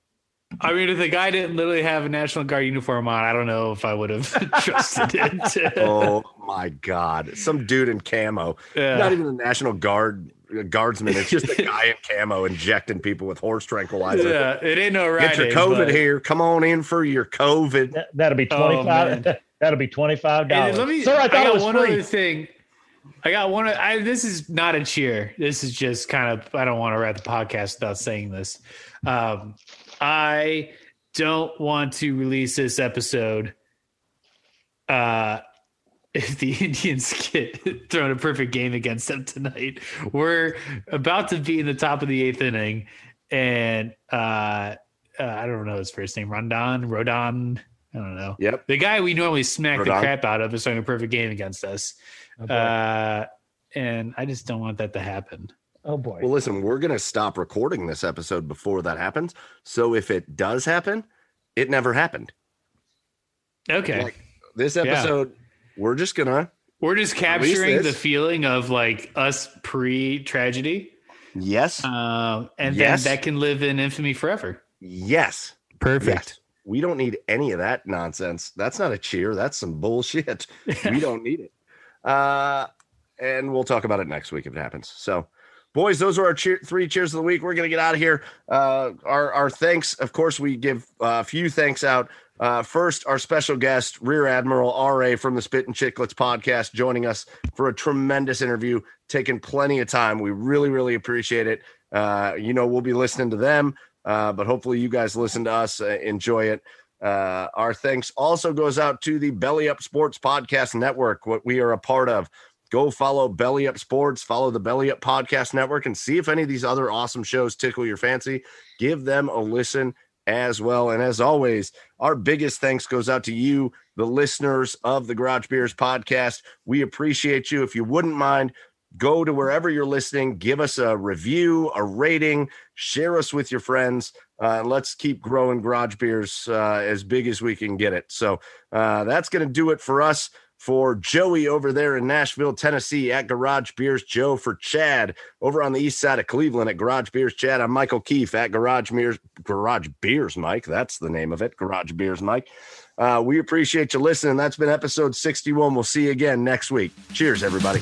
Speaker 4: I mean, if the guy didn't literally have a National Guard uniform on, I don't know if I would have trusted it.
Speaker 3: oh my God. Some dude in camo. Yeah. Not even the National Guard guardsman. It's just a guy in camo injecting people with horse tranquilizer.
Speaker 4: Yeah, it ain't no right.
Speaker 3: Get your COVID but... here. Come on in for your COVID.
Speaker 5: That, will be twenty five. Oh, that'll be twenty five dollars. Let me. Sir, I, I got
Speaker 4: one free. other thing. I got one. I, this is not a cheer. This is just kind of. I don't want to wrap the podcast without saying this. Um, I don't want to release this episode uh, if the Indians get thrown a perfect game against them tonight. We're about to be in the top of the eighth inning, and uh, uh, I don't know his first name, Rondon, Rodon. I don't know.
Speaker 3: Yep.
Speaker 4: The guy we normally smack Rodon. the crap out of is throwing a perfect game against us. Oh, uh, and I just don't want that to happen.
Speaker 5: Oh boy.
Speaker 3: Well, listen, we're going to stop recording this episode before that happens. So if it does happen, it never happened.
Speaker 4: Okay. Like,
Speaker 3: this episode, yeah. we're just going to.
Speaker 4: We're just capturing the feeling of like us pre tragedy.
Speaker 3: Yes.
Speaker 4: Uh, and yes. then that can live in infamy forever.
Speaker 3: Yes.
Speaker 4: Perfect. Yes.
Speaker 3: We don't need any of that nonsense. That's not a cheer. That's some bullshit. we don't need it. Uh, and we'll talk about it next week if it happens. So, boys, those are our cheer- three cheers of the week. We're going to get out of here. Uh, our, our thanks, of course, we give a few thanks out. Uh, first, our special guest, Rear Admiral RA from the Spittin' Chiclets podcast, joining us for a tremendous interview, taking plenty of time. We really, really appreciate it. Uh, you know, we'll be listening to them, uh, but hopefully, you guys listen to us, uh, enjoy it. Uh, our thanks also goes out to the Belly Up Sports Podcast Network, what we are a part of go follow Belly Up Sports, follow the Belly Up Podcast Network, and see if any of these other awesome shows tickle your fancy. Give them a listen as well. And as always, our biggest thanks goes out to you, the listeners of the Garage Beers podcast. We appreciate you. If you wouldn't mind, go to wherever you're listening, give us a review, a rating, share us with your friends. Uh, and let's keep growing Garage Beers uh, as big as we can get it. So uh, that's going to do it for us for Joey over there in Nashville, Tennessee at Garage Beers. Joe for Chad over on the east side of Cleveland at Garage Beers. Chad, I'm Michael Keefe at Garage Beers. Garage Beers, Mike. That's the name of it. Garage Beers, Mike. Uh, we appreciate you listening. That's been episode 61. We'll see you again next week. Cheers, everybody.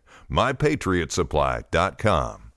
Speaker 7: mypatriotsupply.com.